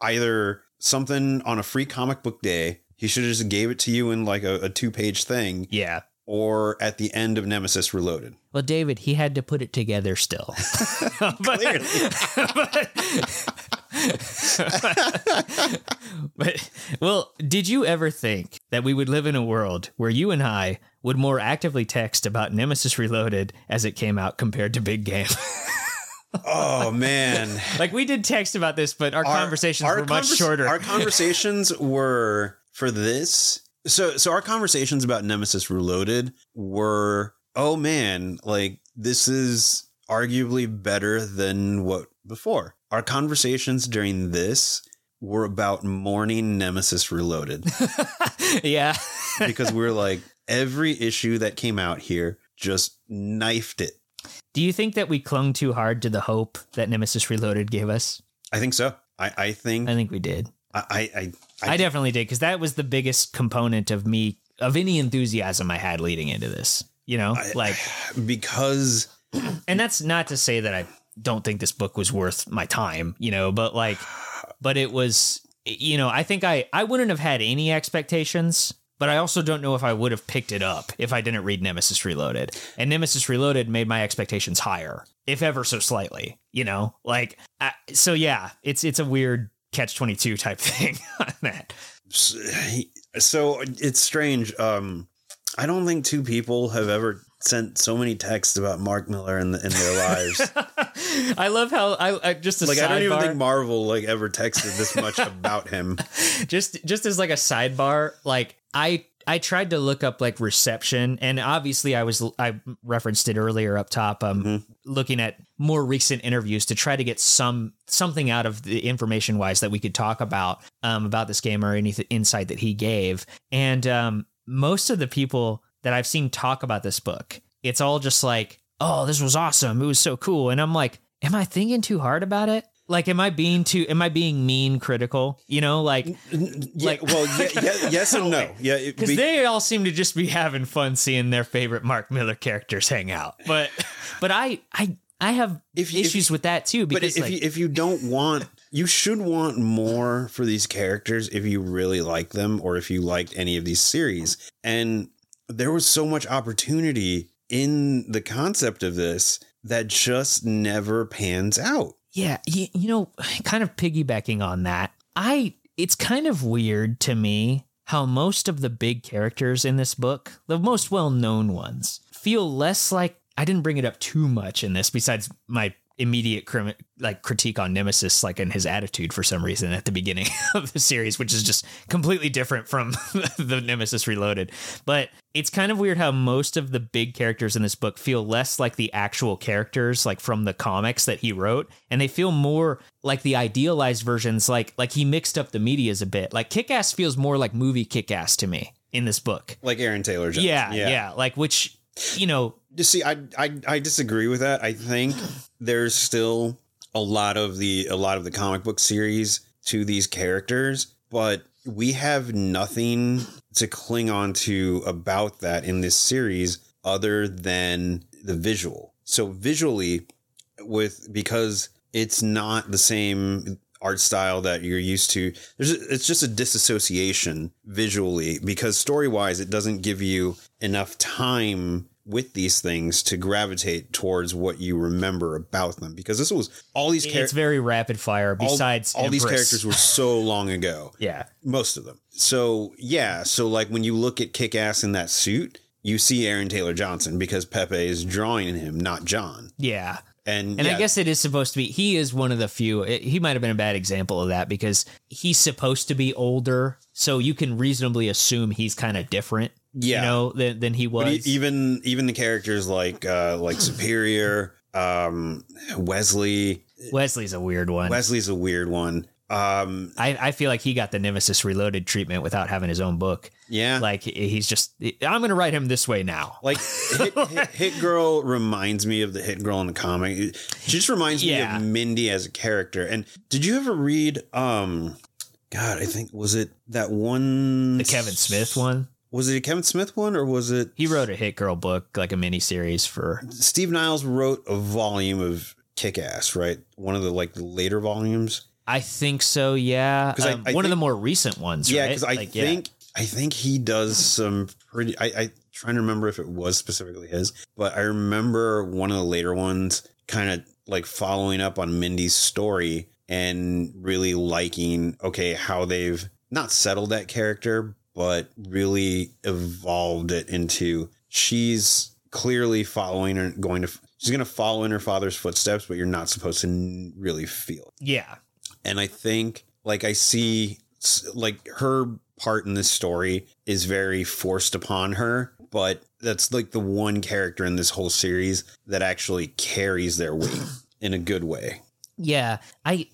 either something on a free comic book day. He should have just gave it to you in like a, a two page thing, yeah. Or at the end of Nemesis Reloaded. Well, David, he had to put it together still. but, Clearly. but, but, well, did you ever think that we would live in a world where you and I would more actively text about Nemesis Reloaded as it came out compared to Big Game? Oh man. like we did text about this, but our, conversations were much shorter. Our conversations were for this. So so our conversations about Nemesis Reloaded were oh man, like this is arguably better than what before. Our conversations during this were about mourning Nemesis Reloaded yeah. because we are like every issue that came out here just knifed it. Do you think that we clung too hard to the hope that Nemesis Reloaded gave us? I think so. I, I think I think we did. I I, I, definitely did because that was the biggest component of me of any enthusiasm I had leading into this. You know, I- like, because and that's not to say that I don't think this book was worth my time. You know, but like, but it was. You know, I think I I wouldn't have had any expectations. But I also don't know if I would have picked it up if I didn't read Nemesis Reloaded. And Nemesis Reloaded made my expectations higher, if ever so slightly. You know, like I, so. Yeah, it's it's a weird catch twenty two type thing on that. so it's strange. Um, I don't think two people have ever sent so many texts about Mark Millar in, the, in their lives. I love how I, I just a like I don't even think Marvel like ever texted this much about him. just just as like a sidebar, like I I tried to look up like reception, and obviously I was I referenced it earlier up top. Um, Mhm. looking at more recent interviews to try to get some something out of the information wise that we could talk about um about this game or any th- insight that he gave, and um most of the people that I've seen talk about this book, it's all just like, oh, this was awesome, it was so cool, and I'm like, am I thinking too hard about it? Like, am I being too? Am I being mean critical? You know, like Yeah, Like- well, yeah, yeah, yes and no. Yeah, because be- they all seem to just be having fun seeing their favorite Mark Millar characters hang out. But but I I I have If you- if issues with that too but because if like, you if you don't want, you should want more for these characters if you really like them or if you liked any of these series. And there was so much opportunity in the concept of this that just never pans out. Yeah, you, you know, kind of piggybacking on that, I it's kind of weird to me how most of the big characters in this book, the most well-known ones, feel less like I didn't bring it up too much in this besides my immediate crim- like critique on Nemesis like in his attitude for some reason at the beginning of the series which is just completely different from the Nemesis Reloaded. But it's kind of weird how most of the big characters in this book feel less like the actual characters like from the comics that he wrote and they feel more like the idealized versions like like he mixed up the medias a bit. Like Kick-Ass feels more like movie Kick-Ass to me in this book. Like Aaron Taylor Johnson. yeah, yeah like which you know You see, I, I I disagree with that. I think there's still a lot of the a lot of the comic book series to these characters, but we have nothing to cling on to about that in this series other than the visual. So visually, with because it's not the same art style that you're used to. There's a, it's just a disassociation visually because story wise, it doesn't give you enough time with these things to gravitate towards what you remember about them because this was all these characters. it's very rapid fire besides all these characters were so long ago, yeah most of them. So yeah, so like when you look at Kick Ass in that suit, you see Aaron Taylor Johnson because Pepe is drawing him, not John. yeah And And yeah, I guess it is supposed to be. He is one of the few. it- he might have been a bad example of that because he's supposed to be older, so you can reasonably assume he's kind of different. Yeah. you know, than, than he was. even even the characters like uh like Superior, um Wesley. Wesley's a weird one. Wesley's a weird one. Um I, I feel like he got the Nemesis Reloaded treatment without having his own book. Yeah. Like he's just, I'm going to write him this way now. Like Hit, Hit, Hit Girl reminds me of the Hit Girl in the comic. She just reminds Yeah. me of Mindy as a character. And did you ever read um God, I think was it that one The Kevin Smith one. Was it a Kevin Smith one or was it He wrote a Hit Girl book, like a mini series for. Steve Niles wrote a volume of Kick Ass, right? One of the like the later volumes. I think so. Yeah, 'Cause I- Um, I one of the more recent ones. Yeah, right? because I Like, yeah. I think he does some pretty. I, I trying to remember if it was specifically his, but I remember one of the later ones kind of like following up on Mindy's story and really liking okay how they've not settled that character, but really evolved it into she's clearly following and going to. She's going to follow in her father's footsteps, but you're not supposed to really feel it yeah, and I think like I see like her part in this story is very forced upon her, but that's like the one character in this whole series that actually carries their weight in a good way. yeah. I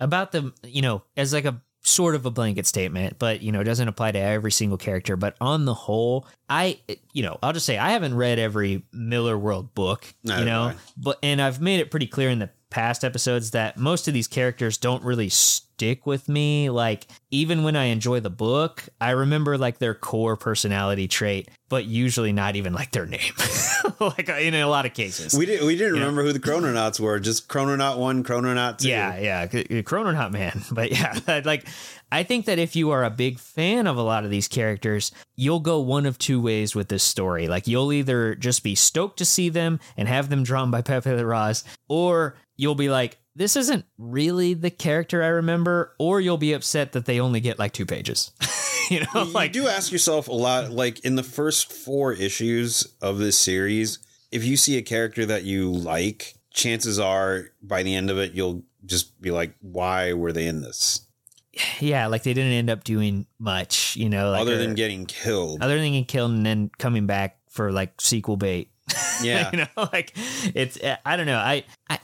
about the you know as like a sort of a blanket statement, but you know it doesn't apply to every single character. But on the whole, I you know I'll just say I haven't read every Millar World book, Neither you know, but and I've made it pretty clear in the past episodes that most of these characters don't really stick with me like even when i enjoy the book i remember like their core personality trait but usually not even like their name like in a lot of cases We didn't we didn't remember who the Chrononauts were, just Chrononaut one, Chrononaut two. Yeah, yeah, Chrononaut uh, Man. But yeah, like I think that if you are a big fan of a lot of these characters, you'll go one of two ways with this story. Like you'll either just be stoked to see them and have them drawn by Pepe Larraz, or you'll be like, this isn't really the character I remember, or you'll be upset that they only get like two pages. you know, You like do ask yourself a lot like in the first four issues of this series, if you see a character that you like, chances are by the end of it you'll just be like, why were they in this? yeah, like they didn't end up doing much, you know, like Other or- than getting killed. other than getting killed and then coming back for like sequel bait. Yeah. you know, like it's uh, I don't know. I, I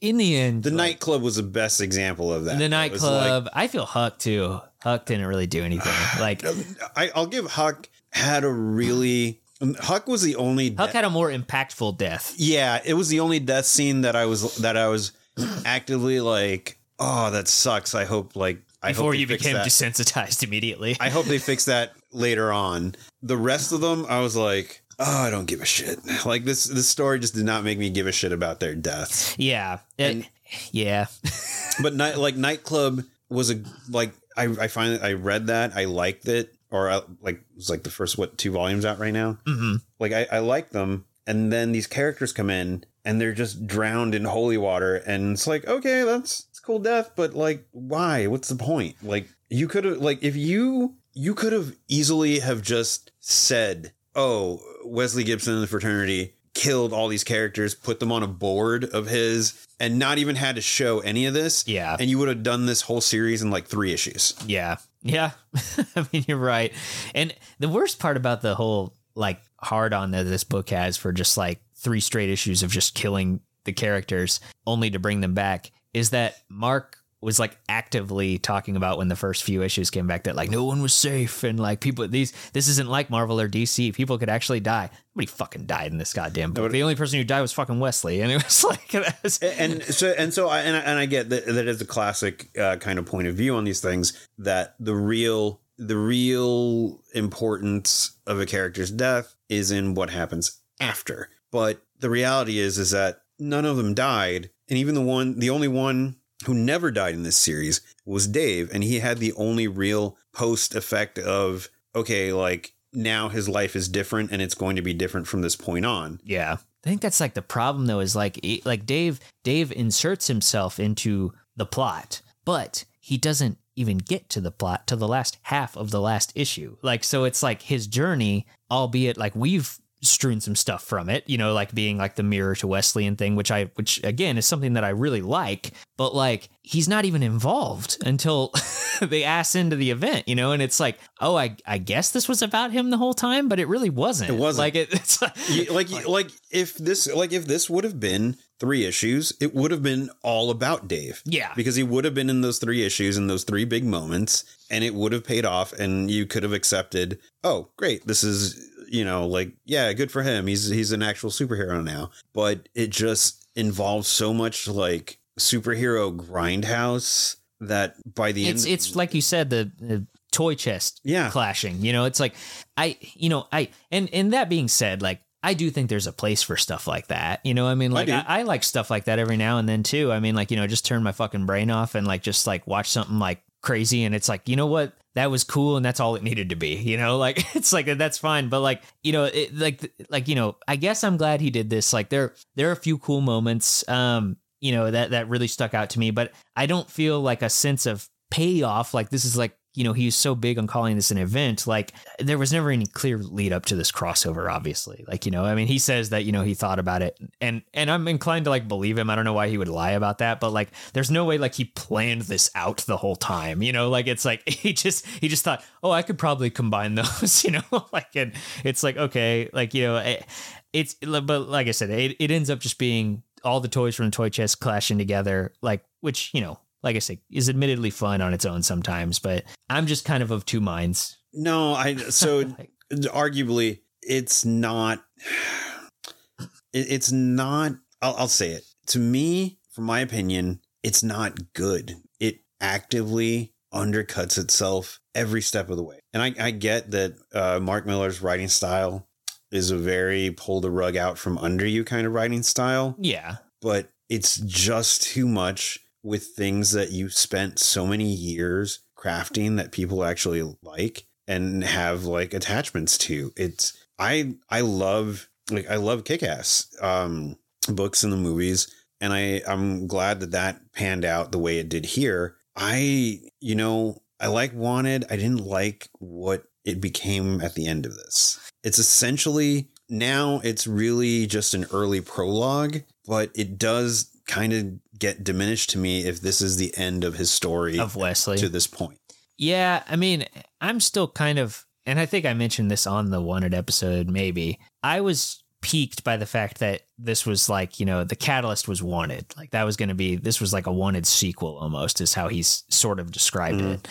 in the end, The like, nightclub was the best example of that. the nightclub. I feel Huck too. Huck didn't really do anything. Like like- I, I'll give Huck had a really Huck was the only Huck de- had a more impactful death. yeah it was the only death scene that I was that I was actively like oh that sucks I hope like I Before hope you became that. desensitized immediately. I hope they fix that later on. The rest of them I was like oh I don't give a shit like this this story just did not make me give a shit about their deaths. yeah, It- And- yeah, but night like nightclub was a like I I find I read that I liked it or I, like it was like the first what two volumes out right now. hmm Like I I like them, and then these characters come in and they're just drowned in holy water, and it's like okay that's it's cool death, but like why? What's the point? Like you could have like if you you could have easily have just said oh Wesley Gibson and the fraternity killed all these characters, put them on a board of his, and not even had to show any of this. yeah, And you would have done this whole series in like three issues. yeah, yeah. I mean, you're right. And the worst part about the whole like hard on that this book has for just like three straight issues of just killing the characters only to bring them back is that Mark was like actively talking about when the first few issues came back that like no one was safe and like people these this isn't like Marvel or DC people could actually die. Nobody fucking died in this goddamn book. Nobody- the only person who died was fucking Wesley and it was like and so and so I and I, and I get that that is a classic uh, kind of point of view on these things that the real the real importance of a character's death is in what happens after. But the reality is is that none of them died, and even the one the only one who never died in this series was Dave, and he had the only real post effect of okay, like now his life is different and it's going to be different from this point on. Yeah. I think that's like the problem though is like like Dave Dave inserts himself into the plot, but he doesn't even get to the plot to the last half of the last issue. Like so it's like his journey, albeit like we've strewn some stuff from it, you know, like being like the mirror to Wesleyan thing, which I which again is something that I really like, but like he's not even involved until they ass into the event, you know, and it's like, oh, I I guess this was about him the whole time, but it really wasn't. It wasn't. Like it, it's You- like you- like if this like if this would have been three issues, it would have been all about Dave. Yeah. Because he would have been in those three issues in those three big moments and it would have paid off and you could have accepted, oh, great, this is you know, like, yeah, good for him. He's he's an actual superhero now. But it just involves so much like superhero grindhouse that by the it's end it's like you said the, the toy chest Yeah. clashing you know it's like i you know i and and that being said like i do think there's a place for stuff like that you know i mean like do. I, I, like stuff like that every now and then too i mean like you know just turn my fucking brain off and like just like watch something like crazy and it's like you know what? That was cool and that's all it needed to be you know? Like it's like that's fine but like you know it, like like you know i guess i'm glad he did this like there there are a few cool moments um you know that that really stuck out to me but i don't feel like a sense of payoff like this is like you know he's so big on calling this an event like there was never any clear lead up to this crossover obviously. Like you know i mean he says that you know he thought about it and and i'm inclined to like believe him. I don't know why he would lie about that but like there's no way like he planned this out the whole time you know? Like it's like he just he just thought oh i could probably combine those you know? Like and it's like okay like you know it, it's but like i said it, it ends up just being all the toys from the toy chest clashing together like which you know like I say, is admittedly fun on its own sometimes, but I'm just kind of of two minds. No, I so Like- arguably it's not it, it's not I'll, I'll say it to me from my opinion it's not good it actively undercuts itself every step of the way and i, I get that uh, mark millar's writing style is a very pull the rug out from under you kind of writing style Yeah. but it's just too much with things that you spent so many years crafting that people actually like and have like attachments to. It's I I love like I love kick-ass um books and the movies and I I'm glad that that panned out the way it did here. I you know, I like wanted, I didn't like what it became at the end of this. It's essentially now it's really just an early prologue, but it does kind of get diminished to me if this is the end of his story Of Wesley. to this point. Yeah, I mean, I'm still kind of, and I think I mentioned this on the wanted episode, maybe. I was piqued by the fact that this was like, you know, the catalyst was wanted. Like that was going to be, this was like a wanted sequel almost, is how he's sort of described Mhm. it.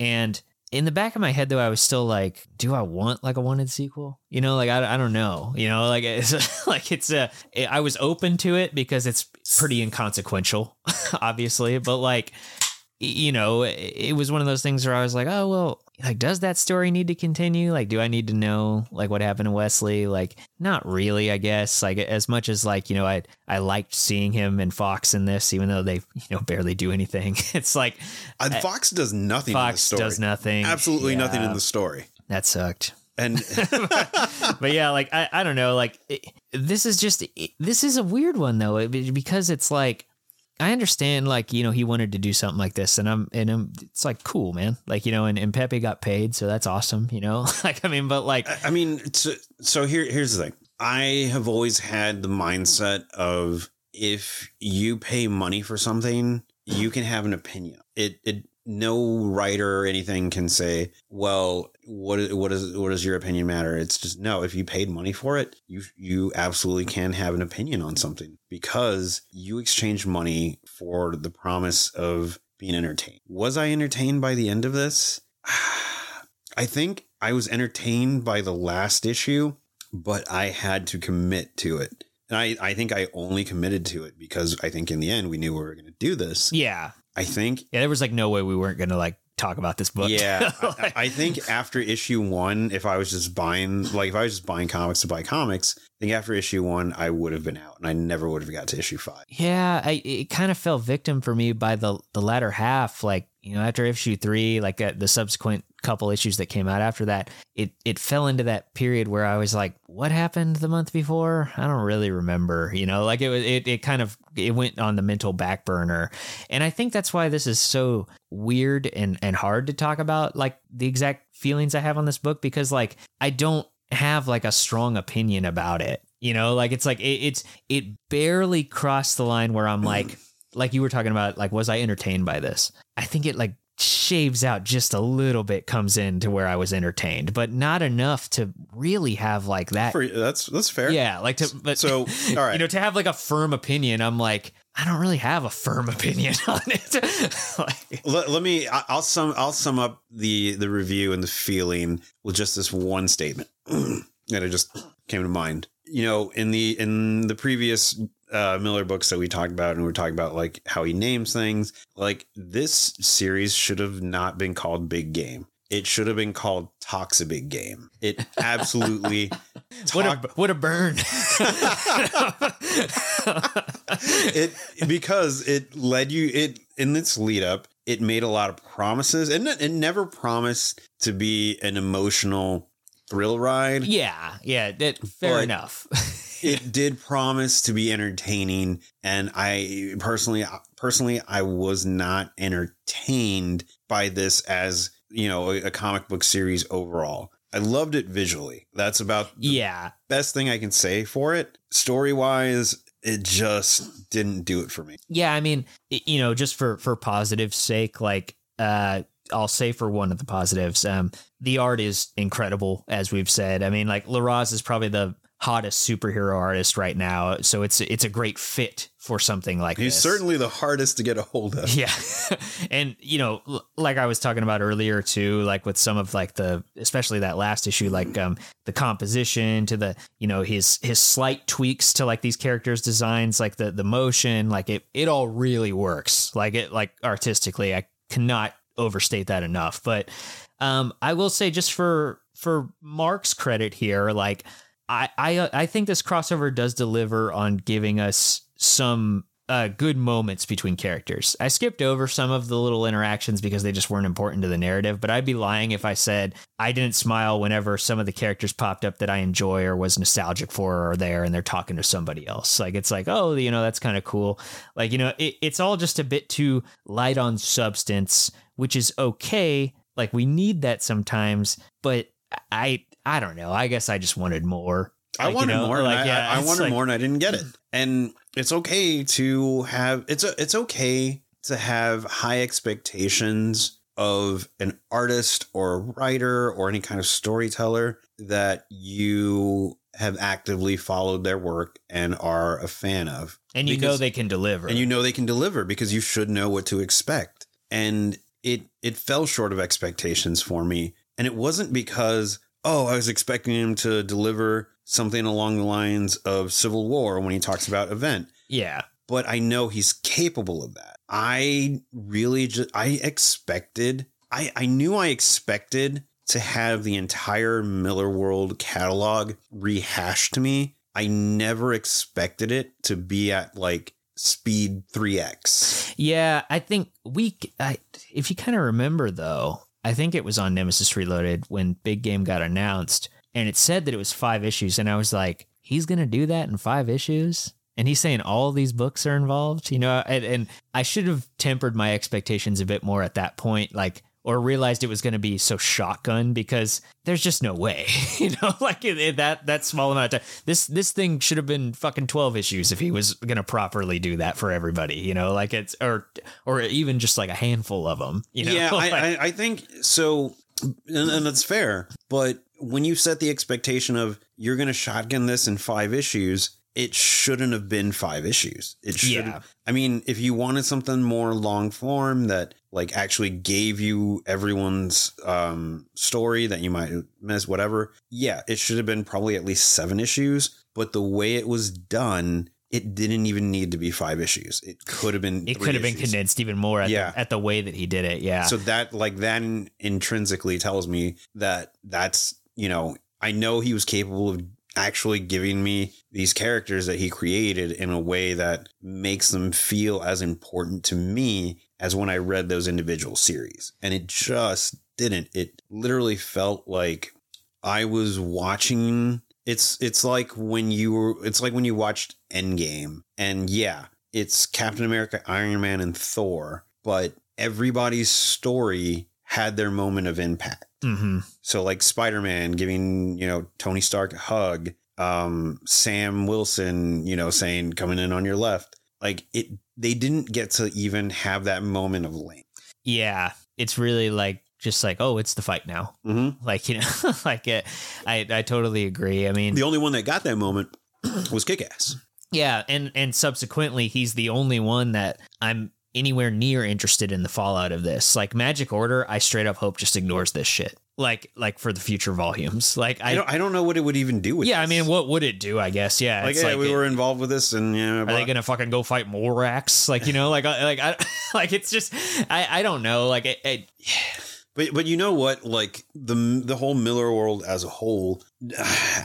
And in the back of my head, though, I was still like, do I want like a wanted sequel? You know, like, I, I don't know. You know, like, it's like, it's a, I was open to it because it's pretty inconsequential, obviously, but like, you know, it was one of those things where I was like, oh, well, like, does that story need to continue? Like, do I need to know, like, what happened to Wesley? Like, not really, I guess. Like, as much as, like, you know, I, I liked seeing him and Fox in this, even though they, you know, barely do anything. It's like Uh, Fox does nothing in the Fox does nothing. Absolutely nothing in the story. That sucked. And but yeah, like I, I don't know, like it, this is just it, this is a weird one though because it's like I understand like you know he wanted to do something like this and I'm and I'm, it's like cool man like you know and, and Pepe got paid so that's awesome you know like I mean but like I- I mean, so, so here, here's the thing. I have always had the mindset of if you pay money for something, you can have an opinion. It, it, no writer or anything can say, well, what, what is, what does your opinion matter? It's just, no, if you paid money for it, you, you absolutely can have an opinion on something because you exchange money for the promise of being entertained. Was I entertained by the end of this? I think I was entertained by the last issue, but I had to commit to it. And I, I think I only committed to it because I think in the end we knew we were going to do this. yeah I think, yeah there was like no way we weren't gonna like talk about this book yeah, I, I think after issue one, if I was just buying, like if I was just buying comics to buy comics, I think after issue one, I would have been out and I never would have got to issue five. Yeah, I it kind of fell victim for me by the the latter half. Like you know, after issue three, like uh, the subsequent couple issues that came out after that, it it fell into that period where I was like, "What happened the month before? I don't really remember." You know, like it was it it kind of it went on the mental back burner, and I think that's why this is so weird and and hard to talk about, like the exact feelings I have on this book because like I don't have like a strong opinion about it. You know, like it's like it, it's it barely crossed the line where I'm like like you were talking about like was I entertained by this? I think it like shaves out just a little bit comes in to where I was entertained, but not enough to really have like that. For, that's that's fair. Yeah, like to but So all right. you know to have like a firm opinion. I'm like I don't really have a firm opinion on it. like, let, let me I'll sum I'll sum up the the review and the feeling with just this one statement that I just came to mind. You know, in the in the previous uh, Millar books that we talked about, and we are talking about like how he names things. Like this series should have not been called Big Game. It should have been called Talks a Big Game. It absolutely what a what a burn. it because it led you it in its lead up it made a lot of promises and it, it never promised to be an emotional thrill ride yeah, yeah, that, fair But- enough. It did promise to be entertaining and i personally personally i was not entertained by this as you know a, a comic book series overall i loved it visually that's about the yeah, best thing i can say for it story wise it just didn't do it for me yeah. I mean, you know, just for for positive sake, like uh, I'll say for one of the positives, um, the art is incredible, as we've said. I mean, like Larraz is probably the hottest superhero artist right now, so it's it's a great fit for something like He's this. certainly the hardest to get a hold of. Yeah. and you know, like I was talking about earlier too, like with some of like the especially that last issue like um the composition to the, you know, his his slight tweaks to like these characters designs, like the the motion, like it it all really works. Like it like artistically, I cannot overstate that enough. But um I will say just for for Mark's credit here, like I I I think this crossover does deliver on giving us some uh, good moments between characters. I skipped over some of the little interactions because they just weren't important to the narrative, but I'd be lying if I said I didn't smile whenever some of the characters popped up that I enjoy or was nostalgic for or there and they're talking to somebody else. Like it's like, oh, you know, that's kind of cool. Like, you know, it, it's all just a bit too light on substance, which is okay. Like we need that sometimes, but I I don't know. I guess I just wanted more. I Like, you wanted know, more. like, I, yeah, I, I wanted like- more, and I didn't get it. And it's okay to have it's a it's okay to have high expectations of an artist or a writer or any kind of storyteller that you have actively followed their work and are a fan of. And you know they can deliver. and you know they can deliver because you should know what to expect and it it fell short of expectations for me and it wasn't because oh i was expecting him to deliver something along the lines of civil war when he talks about event yeah. but i know he's capable of that i really just i expected i i knew i expected to have the entire Millar world catalog rehashed to me i never expected it to be at like speed 3x Yeah, I think we. I, if you kind of remember though, I think it was on Nemesis Reloaded when Big Game got announced, and it said that it was five issues, and I was like, he's gonna do that in five issues, and he's saying all these books are involved, you know, and, and I should have tempered my expectations a bit more at that point, like. Or realized it was going to be so shotgun because there's just no way, you know, like it, it- that that small amount of time. This this thing should have been fucking twelve issues if he was going to properly do that for everybody, you know, like it's or or even just like a handful of them, you know. yeah, Like- I, I, I think so, and, and that's fair. But when you set the expectation of you're going to shotgun this in five issues, it shouldn't have been five issues. It should. Yeah. I mean, if you wanted something more long form that like actually gave you everyone's um, story that you might miss, whatever, yeah, it should have been probably at least seven issues. But the way it was done. It didn't even need to be five issues. It could have been. it could have been condensed even more at, Yeah. the, at the way that he did it. Yeah. So that like that intrinsically tells me that that's you know I know he was capable of actually giving me these characters that he created in a way that makes them feel as important to me as when I read those individual series. And it just didn't. It literally felt like I was watching it's it's like when you were it's like when you watched Endgame and yeah, it's Captain America, Iron Man and Thor, but everybody's story had their moment of impact. Hmm So like Spider-Man giving, you know, Tony Stark a hug, um, Sam Wilson, you know, saying coming in on your left. Like it they didn't get to even have that moment of length. yeah, it's really like just like oh, it's the fight now. Mm-hmm. Like you know, like it, I I totally agree. I mean, The only one that got that moment was Kick Ass. yeah, and and subsequently, he's the only one that I'm anywhere near interested in the fallout of this. Like Magic Order, I straight up hope just ignores this shit. Like like for the future volumes. Like I I, don't, I don't know what it would even do with yeah, I mean, what would it do? I guess yeah. like, yeah, we it- were involved with this and yeah, Are they gonna fucking go fight Morax? Like you know, like I- like I like it's just I I don't know. Like it, it, But but you know what? Like the the whole Millar world as a whole,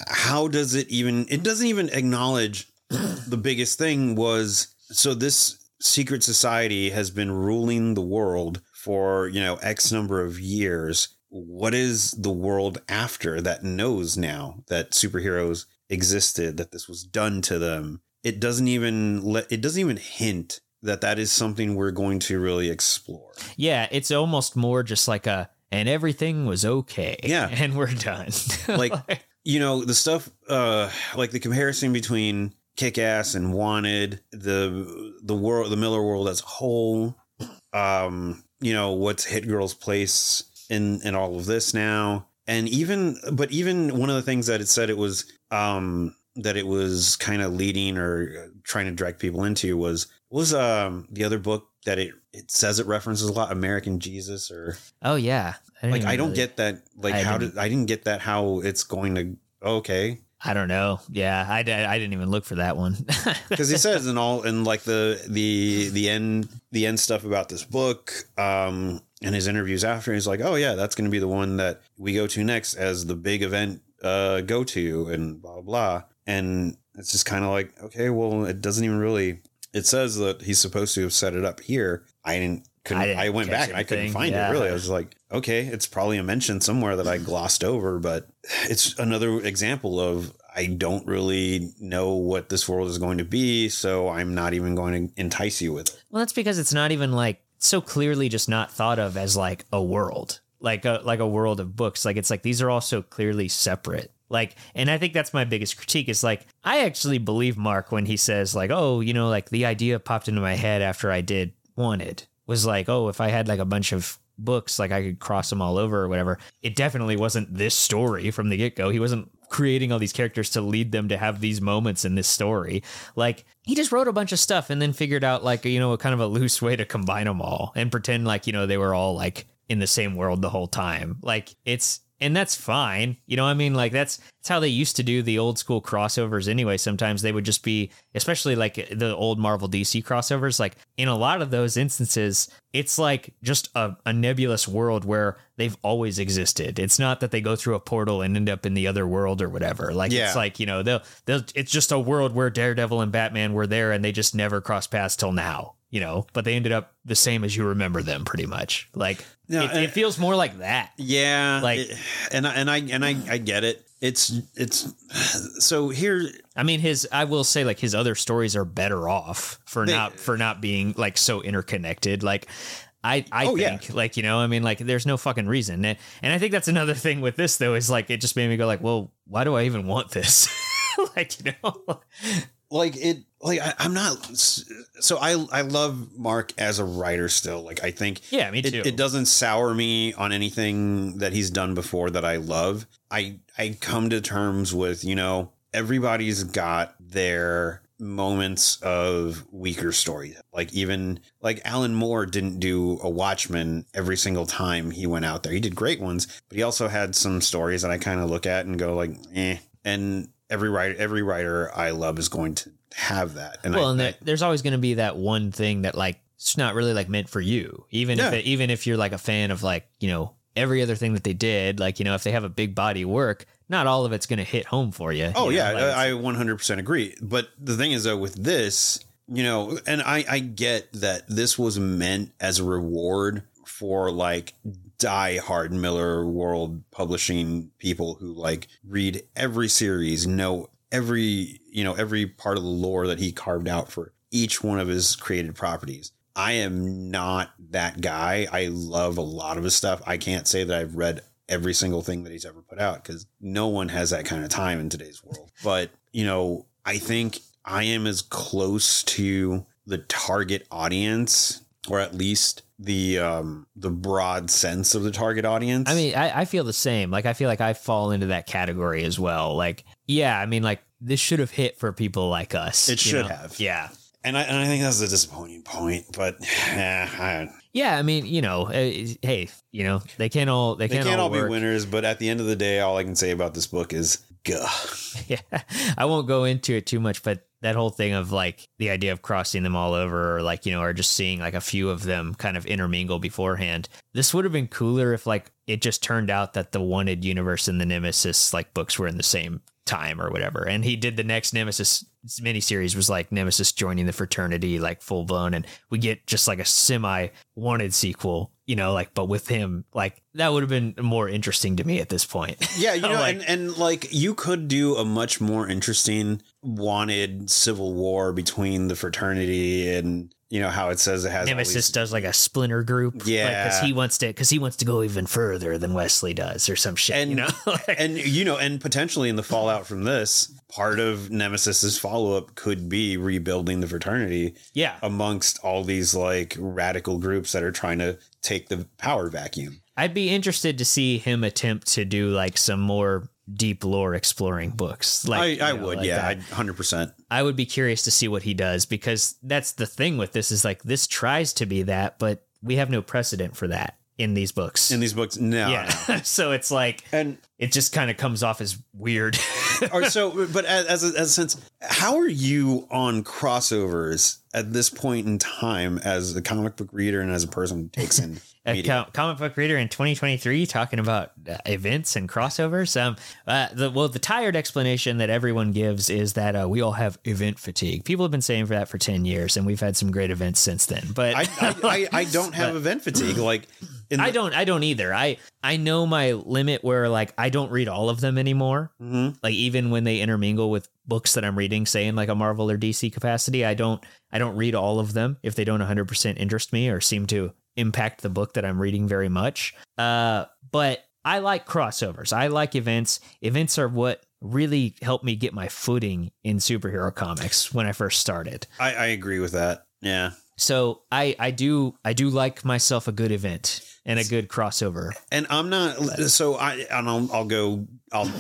how does it even? It doesn't even acknowledge the biggest thing was so this secret society has been ruling the world for you know X number of years. What is the world after that knows now that superheroes existed? That this was done to them. It doesn't even let. It doesn't even hint that that is something we're going to really explore. yeah, it's almost more just like a and everything was okay. Yeah. and we're done. Like, you know the stuff uh like the comparison between kick-ass and wanted the the world the Millar world as a whole um you know what's hit girl's place in in all of this now and even but even one of the things that it said it was um that it was kind of leading or trying to direct people into was was um the other book that it it says it references a lot american jesus or oh yeah, didn't like I don't really- get that. Like I how did I didn't get that? How it's going to? Okay, I don't know. Yeah, I, I didn't even look for that one. because he says in all in like the the the end the end stuff about this book, um, and his interviews after, he's like, oh yeah, that's going to be the one that we go to next as the big event uh go to and blah blah. And it's just kind of like okay, well, it doesn't even really. It says that he's supposed to have set it up here. I didn't. Couldn't, I I, went back and I couldn't find yeah. it really. I was like, okay, it's probably a mention somewhere that I glossed over, but it's another example of I don't really know what this world is going to be, so I'm not even going to entice you with it. Well, that's because it's not even like so clearly just not thought of as like a world, like a like a world of books. Like it's like these are all so clearly separate. Like, and I think that's my biggest critique is like I actually believe Mark when he says like, oh, you know, like the idea popped into my head after I did Wanted was like, oh, if I had like a bunch of books, like I could cross them all over or whatever. It definitely wasn't this story from the get go. He wasn't creating all these characters to lead them to have these moments in this story. Like he just wrote a bunch of stuff and then figured out like you know a kind of a loose way to combine them all and pretend like you know they were all like in the same world the whole time. Like it's and that's fine. You know what I mean? Like that's that's how they used to do the old school crossovers anyway. Sometimes they would just be especially like the old Marvel DC crossovers, like in a lot of those instances, it's like just a, a nebulous world where they've always existed. It's not that they go through a portal and end up in the other world or whatever. Like Yeah. it's like, you know, they'll they'll it's just a world where Daredevil and Batman were there and they just never crossed paths till now. You know, but they ended up the same as you remember them, pretty much. Like No, it, it feels more like that. Yeah, Like- it- and I, and I and I I get it. It's it's so here. I mean, his I will say like his other stories are better off for They- not for not being like so interconnected. Like I I Oh, yeah. think like you know I mean like there's no fucking reason and, and I think that's another thing with this though is like it just made me go like well why do I even want this like you know like it like I, i'm not so i i love mark as a writer still. Like i think yeah me it, too. it doesn't sour me on anything that he's done before that i love. I i come to terms with you know everybody's got their moments of weaker story like even like alan moore didn't do a watchman every single time he went out there. He did great ones but he also had some stories that i kind of look at and go like eh. And every writer every writer i love is going to have that and well I, and I- there's always going to be that one thing that like it's not really like meant for you even if it, even if you're like a fan of like you know every other thing that they did like you know if they have a big body work not all of it's going to hit home for you Oh you know? yeah, Like, I I 100% agree. But the thing is though with this, you know, and I I get that this was meant as a reward for like die hard Millar World publishing people who like read every series, know every, you know, every part of the lore that he carved out for each one of his created properties. I am not that guy. I love a lot of his stuff. I can't say that I've read every single thing that he's ever put out because no one has that kind of time in today's world. But, you know, I think I am as close to the target audience, or at least the um the broad sense of the target audience. I mean, I, I feel the same. Like, I feel like I fall into that category as well. Like, yeah, I mean, like, this should have hit for people like us. It should know? have. Yeah. and I and I think that's a disappointing point, but yeah, I, Yeah, I mean, you know, uh, hey, you know, they can't all they, they can't, can't all be winners. But at the end of the day, all I can say about this book is, Yeah, I won't go into it too much, but that whole thing of like the idea of crossing them all over, or like you know, or just seeing like a few of them kind of intermingle beforehand. This would have been cooler if like it just turned out that the Wanted universe and the Nemesis like books were in the same time or whatever, and he did the next Nemesis miniseries was like Nemesis joining the fraternity like full blown, and we get just like a semi Wanted sequel. You know, like, but with him, like that would have been more interesting to me at this point. Yeah, you know, Like- and, and like you could do a much more interesting wanted civil war between the fraternity and you know how it says it has Nemesis does like a splinter group, yeah, because Yeah. he wants to, because he wants to go even further than Wesley does, or some shit. And- you know, Like, and you know, and potentially in the fallout from this, part of Nemesis's follow up could be rebuilding the fraternity yeah, amongst all these like radical groups that are trying to take the power vacuum. I'd be interested to see him attempt to do like some more deep lore exploring books. Like I, I you know, would, like yeah. Hundred percent. I would be curious to see what he does because that's the thing with this is like this tries to be that, but we have no precedent for that in these books. In these books, no, yeah, no. so it's like and it just kind of comes off as weird. or so, but as as a, as a sense, how are you on crossovers at this point in time as a comic book reader and as a person who takes in comic book reader in 2023 talking about uh, events and crossovers. Um, uh, the well, the tired explanation that everyone gives is that uh, we all have event fatigue. People have been saying for that for 10 years, and we've had some great events since then. But I, I, I, I don't have event fatigue. Like, in I don't I don't either. I I know my limit where like I don't read all of them anymore. Mhm. Like even when they intermingle with books that I'm reading, say in like a Marvel or DC capacity, I don't I don't read all of them if they don't 100% interest me or seem to impact the book that I'm reading very much. Uh but I like crossovers. I like events. Events are what really helped me get my footing in superhero comics when I first started. I, I agree with that. Yeah. So I I do I do like myself a good event and a good crossover. and I'm not. So I and I'll, I'll go. I'll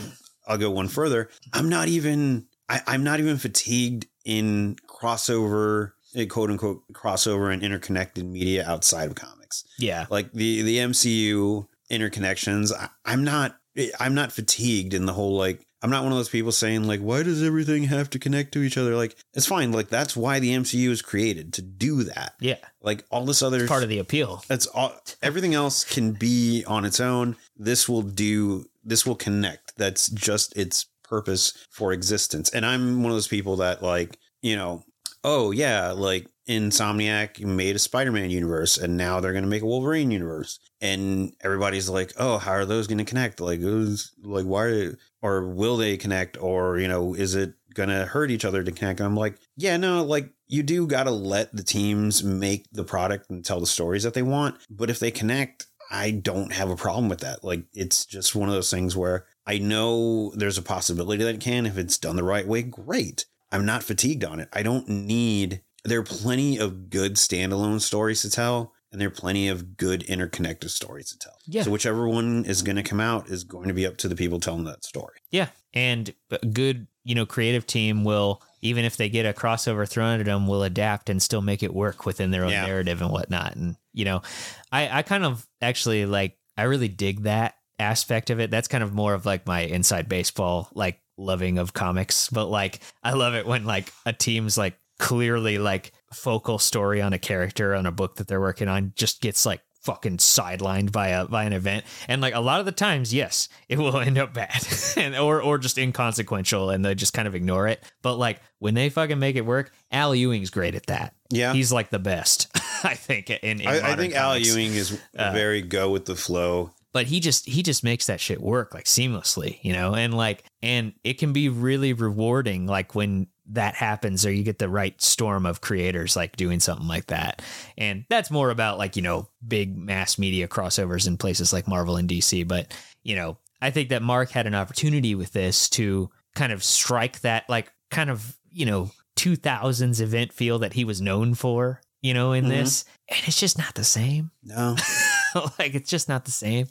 I'll go one further. I'm not even. I, I'm not even fatigued in crossover, quote unquote crossover and interconnected media outside of comics. Yeah. Like the the MCU interconnections. I, I'm not. I'm not fatigued in the whole like. I'm not one of those people saying like, why does everything have to connect to each other? Like, it's fine. Like that's why the MCU is created to do that. Yeah. Like all this other Part of the appeal. that's all everything else can be on its own this will do this will connect that's just its purpose for existence and i'm one of those people that like you know oh yeah like insomniac made a spider-man universe and now they're going to make a wolverine universe. And everybody's like oh how are those going to connect? Like who's like why or will they connect? Or you know is it going to hurt each other to connect? I'm like yeah no like you do got to let the teams make the product and tell the stories that they want. But if they connect i don't have a problem with that. Like it's just one of those things where i know there's a possibility that it can. If it's done the right way great i'm not fatigued on it i don't need there are plenty of good standalone stories to tell and there are plenty of good interconnected stories to tell Yeah. so whichever one is going to come out is going to be up to the people telling that story Yeah. And a good, you know, creative team will, even if they get a crossover thrown at them, will adapt and still make it work within their own Yeah. narrative and whatnot. And, you know, I, I kind of actually like, I really dig that aspect of it. That's kind of more of like my inside baseball, like loving of comics. But like, I love it when like a team's like clearly like focal story on a character on a book that they're working on just gets like fucking sidelined by a by an event and like a lot of the times yes it will end up bad and or or just inconsequential and they just kind of ignore it but like when they fucking make it work al ewing's great at that yeah he's like the best i think in, in I, I think Al. Ewing is Uh, very go with the flow. But he just he just makes that shit work like seamlessly you know and like and it can be really rewarding like when that happens or you get the right storm of creators like doing something like that and that's more about like you know big mass media crossovers in places like marvel and dc but you know i think that mark had an opportunity with this to kind of strike that like kind of you know 2000s event feel that he was known for you know, in Mhm. this, and it's just not the same. No. like it's just not the same.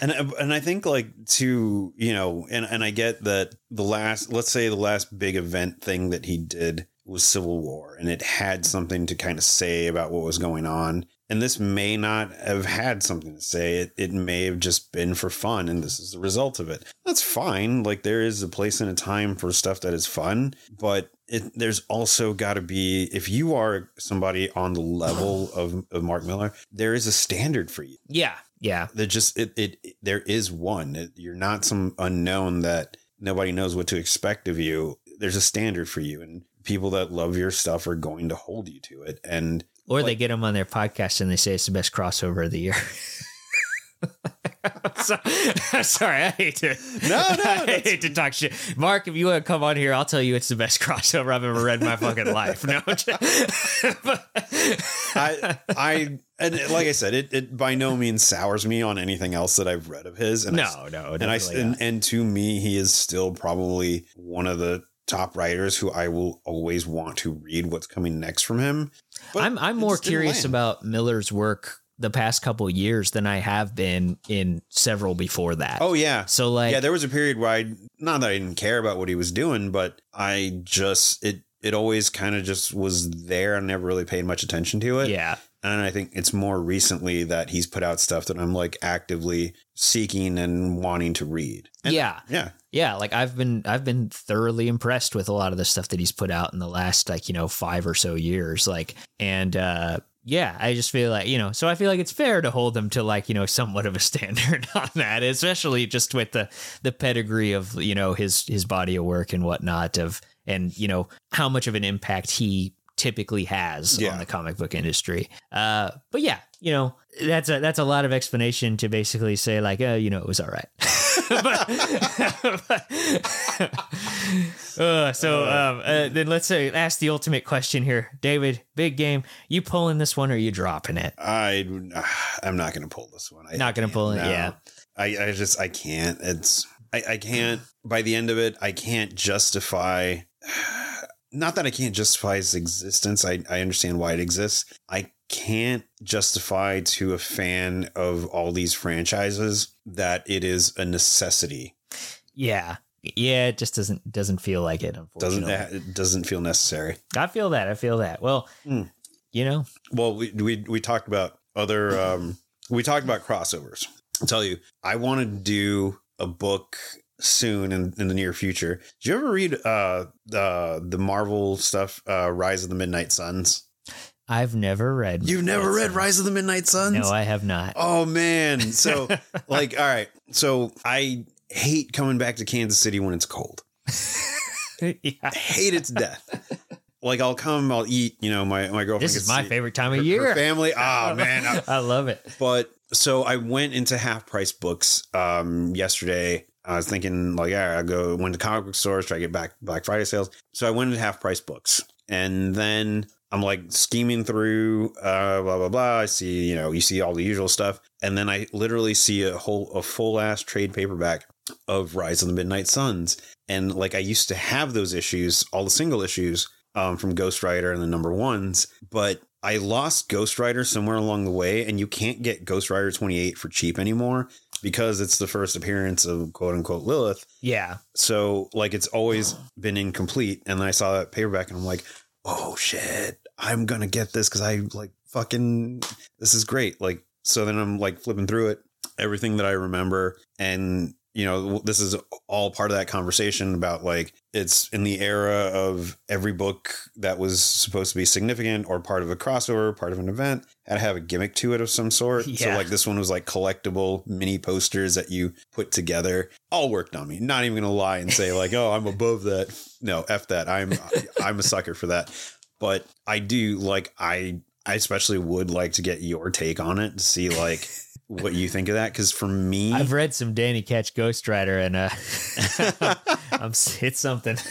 And uh, and I think like to you know, and and I get that the last, let's say the last big event thing that he did was Civil War, and it had something to kind of say about what was going on. And this may not have had something to say. It it may have just been for fun, and this is the result of it. That's fine. Like there is a place and a time for stuff that is fun, but it, there's also got to be if you are somebody on the level of, of Mark Millar, there is a standard for you. Yeah, yeah, that just it, it it- there is one. It- you're not some unknown that nobody knows what to expect of you. There's a standard for you and people that love your stuff are going to hold you to it and or they get them on their podcast and they say it's the best crossover of the year. so, sorry, I hate to. No, no, I hate to talk shit. Mark, if you want to come on here, I'll tell you it's the best crossover I've ever read in my fucking life. No, i i and like i said it, it by no means sours me on anything else that i've read of his and I, no, no, and i and, and to me he is still probably one of the top writers who i will always want to read what's coming next from him But I'm I'm more curious about Millar's work the past couple years than I have been in several before that. oh yeah so like yeah, there was a period where I not that I didn't care about what he was doing, but I just it it always kind of just was there. I never really paid much attention to it. yeah, And I think it's more recently that he's put out stuff that I'm like actively seeking and wanting to read. And yeah, yeah. yeah. Like I've been I've been thoroughly impressed with a lot of the stuff that he's put out in the last like you know five or so years. Like and uh yeah, I just feel like, you know, so I feel like it's fair to hold them to like, you know, somewhat of a standard on that, especially just with the the pedigree of, you know, his his body of work and whatnot of and, you know, how much of an impact he typically has Yeah. on the comic book industry. Uh but yeah, you know, that's a that's a lot of explanation to basically say like, uh, you know, it was all right. but, uh, so um, uh, then let's say ask the ultimate question here, David. Big game. You pulling this one or you dropping it? I I'm not going to pull this one. I Not gonna pull it, yeah. I I just I can't. It's I I can't. By the end of it, I can't justify. Not that I can't justify its existence. I I understand why it exists. I can't justify to a fan of all these franchises that it is a necessity. Yeah, yeah. It just doesn't doesn't feel like it. Doesn't Unfortunately, it doesn't feel necessary. I feel that. I feel that. Well, Mm. you know, Well, we we we talked about other um we talked about crossovers. I'll tell you, I want to do a book soon in, in the near future. Did you ever read uh the the Marvel stuff, uh Rise of the Midnight Suns? I've never read. You've never read Suns. Rise of the Midnight Suns? No, I have not. Oh man. So like all right. So I hate coming back to Kansas City when it's cold. yeah. I hate it to death. Like I'll come, I'll eat, you know, my my girlfriend This is my favorite time her- of year. family. Oh man. I- I love it. But so I went into half price books um yesterday. I was thinking like, all right, I'll go went to comic book stores, try to get back Black Friday sales. So I went into half price books. And then I'm like scheming through uh blah blah blah. I see, you know, you see all the usual stuff. And then I literally see a whole a full ass trade paperback of Rise of the Midnight Suns. And like I used to have those issues, all the single issues um, from Ghost Rider and the number ones, but I lost Ghost Rider somewhere along the way, and you can't get Ghost Rider 28 for cheap anymore because it's the first appearance of quote unquote Lilith. Yeah. So like it's always been incomplete. And then I saw that paperback and I'm like, oh shit, I'm gonna get this because I like fucking this is great. Like so then I'm like flipping through it, everything that I remember, and you know, this is all part of that conversation about like it's in the era of every book that was supposed to be significant or part of a crossover, part of an event, had to have a gimmick to it of some sort. So like this one was like collectible mini posters that you put together. All worked on me. Not even gonna lie and say like, oh, I'm above that. No, f that. I'm I'm a sucker for that. But I do like I I especially would like to get your take on it to see like what you think of that because for me I've read some Donny Cates Ghost Rider and uh I'm it's something.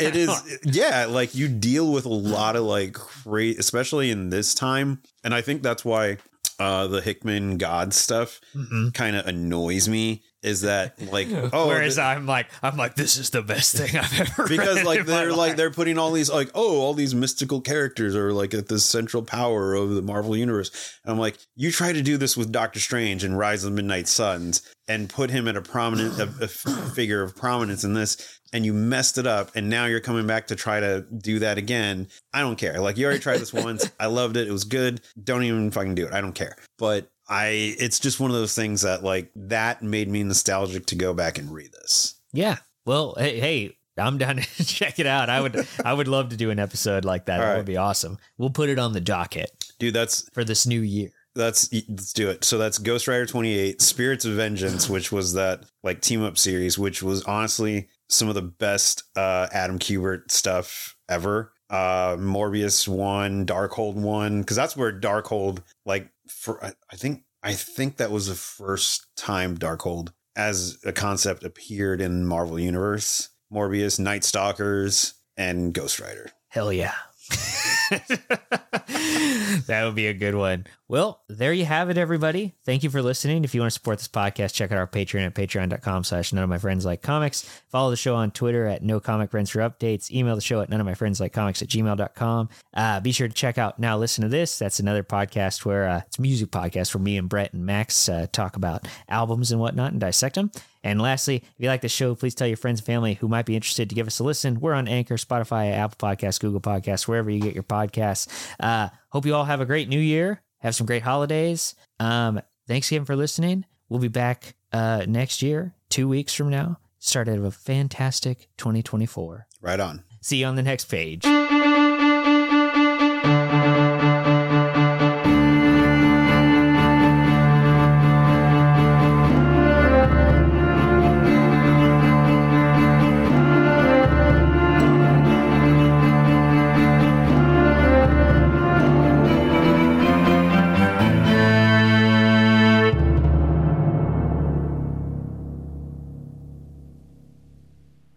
it is yeah like you deal with a lot of like great especially in this time and i think that's why uh the hickman god stuff Mhm. kind of annoys me is that like oh Whereas th- I'm like, I'm like, this is the best thing I've ever because like they're like life. they're putting all these like oh all these mystical characters are like at the central power of the Marvel universe. And I'm like, you try to do this with Doctor Strange and Rise of the Midnight Suns and put him at a prominent a figure of prominence in this. And you messed it up, and now you're coming back to try to do that again. I don't care. Like you already tried this once. I loved it. It was good. Don't even fucking do it. I don't care. But I, it's just one of those things that like that made me nostalgic to go back and read this. Yeah. Well, hey, hey, I'm down to check it out. I would, I would love to do an episode like that. All that right. would be awesome. We'll put it on the docket Dude, that's for this new year. That's let's do it. So that's Ghost Rider 28, Spirits of Vengeance, which was that like team up series, which was honestly some of the best uh Adam Kubert stuff ever. Uh Morbius one, Darkhold one, because that's where Darkhold like for I, I think I think that was the first time Darkhold as a concept appeared in Marvel Universe. Morbius, Night Stalkers, and Ghost Rider. Hell yeah. that would be a good one. Well, there you have it, everybody. Thank you for listening. If you want to support this podcast, check out our Patreon at patreon.com slash none of my friends like comics. Follow the show on Twitter at no comic friends for updates. Email the show at none of my friends like comics at gmail.com. Uh, be sure to check out Now Listen to This. That's another podcast where uh, it's a music podcast where me and Brett and Max uh, talk about albums and whatnot and dissect them. And lastly, if you like the show, please tell your friends and family who might be interested to give us a listen. We're on Anchor, Spotify, Apple Podcasts, Google Podcasts, wherever you get your podcasts. Uh, hope you all have a great new year. Have some great holidays. Um, thanks again for listening. We'll be back uh, next year, two weeks from now. Start out of a fantastic 2024. Right on. See you on the next page.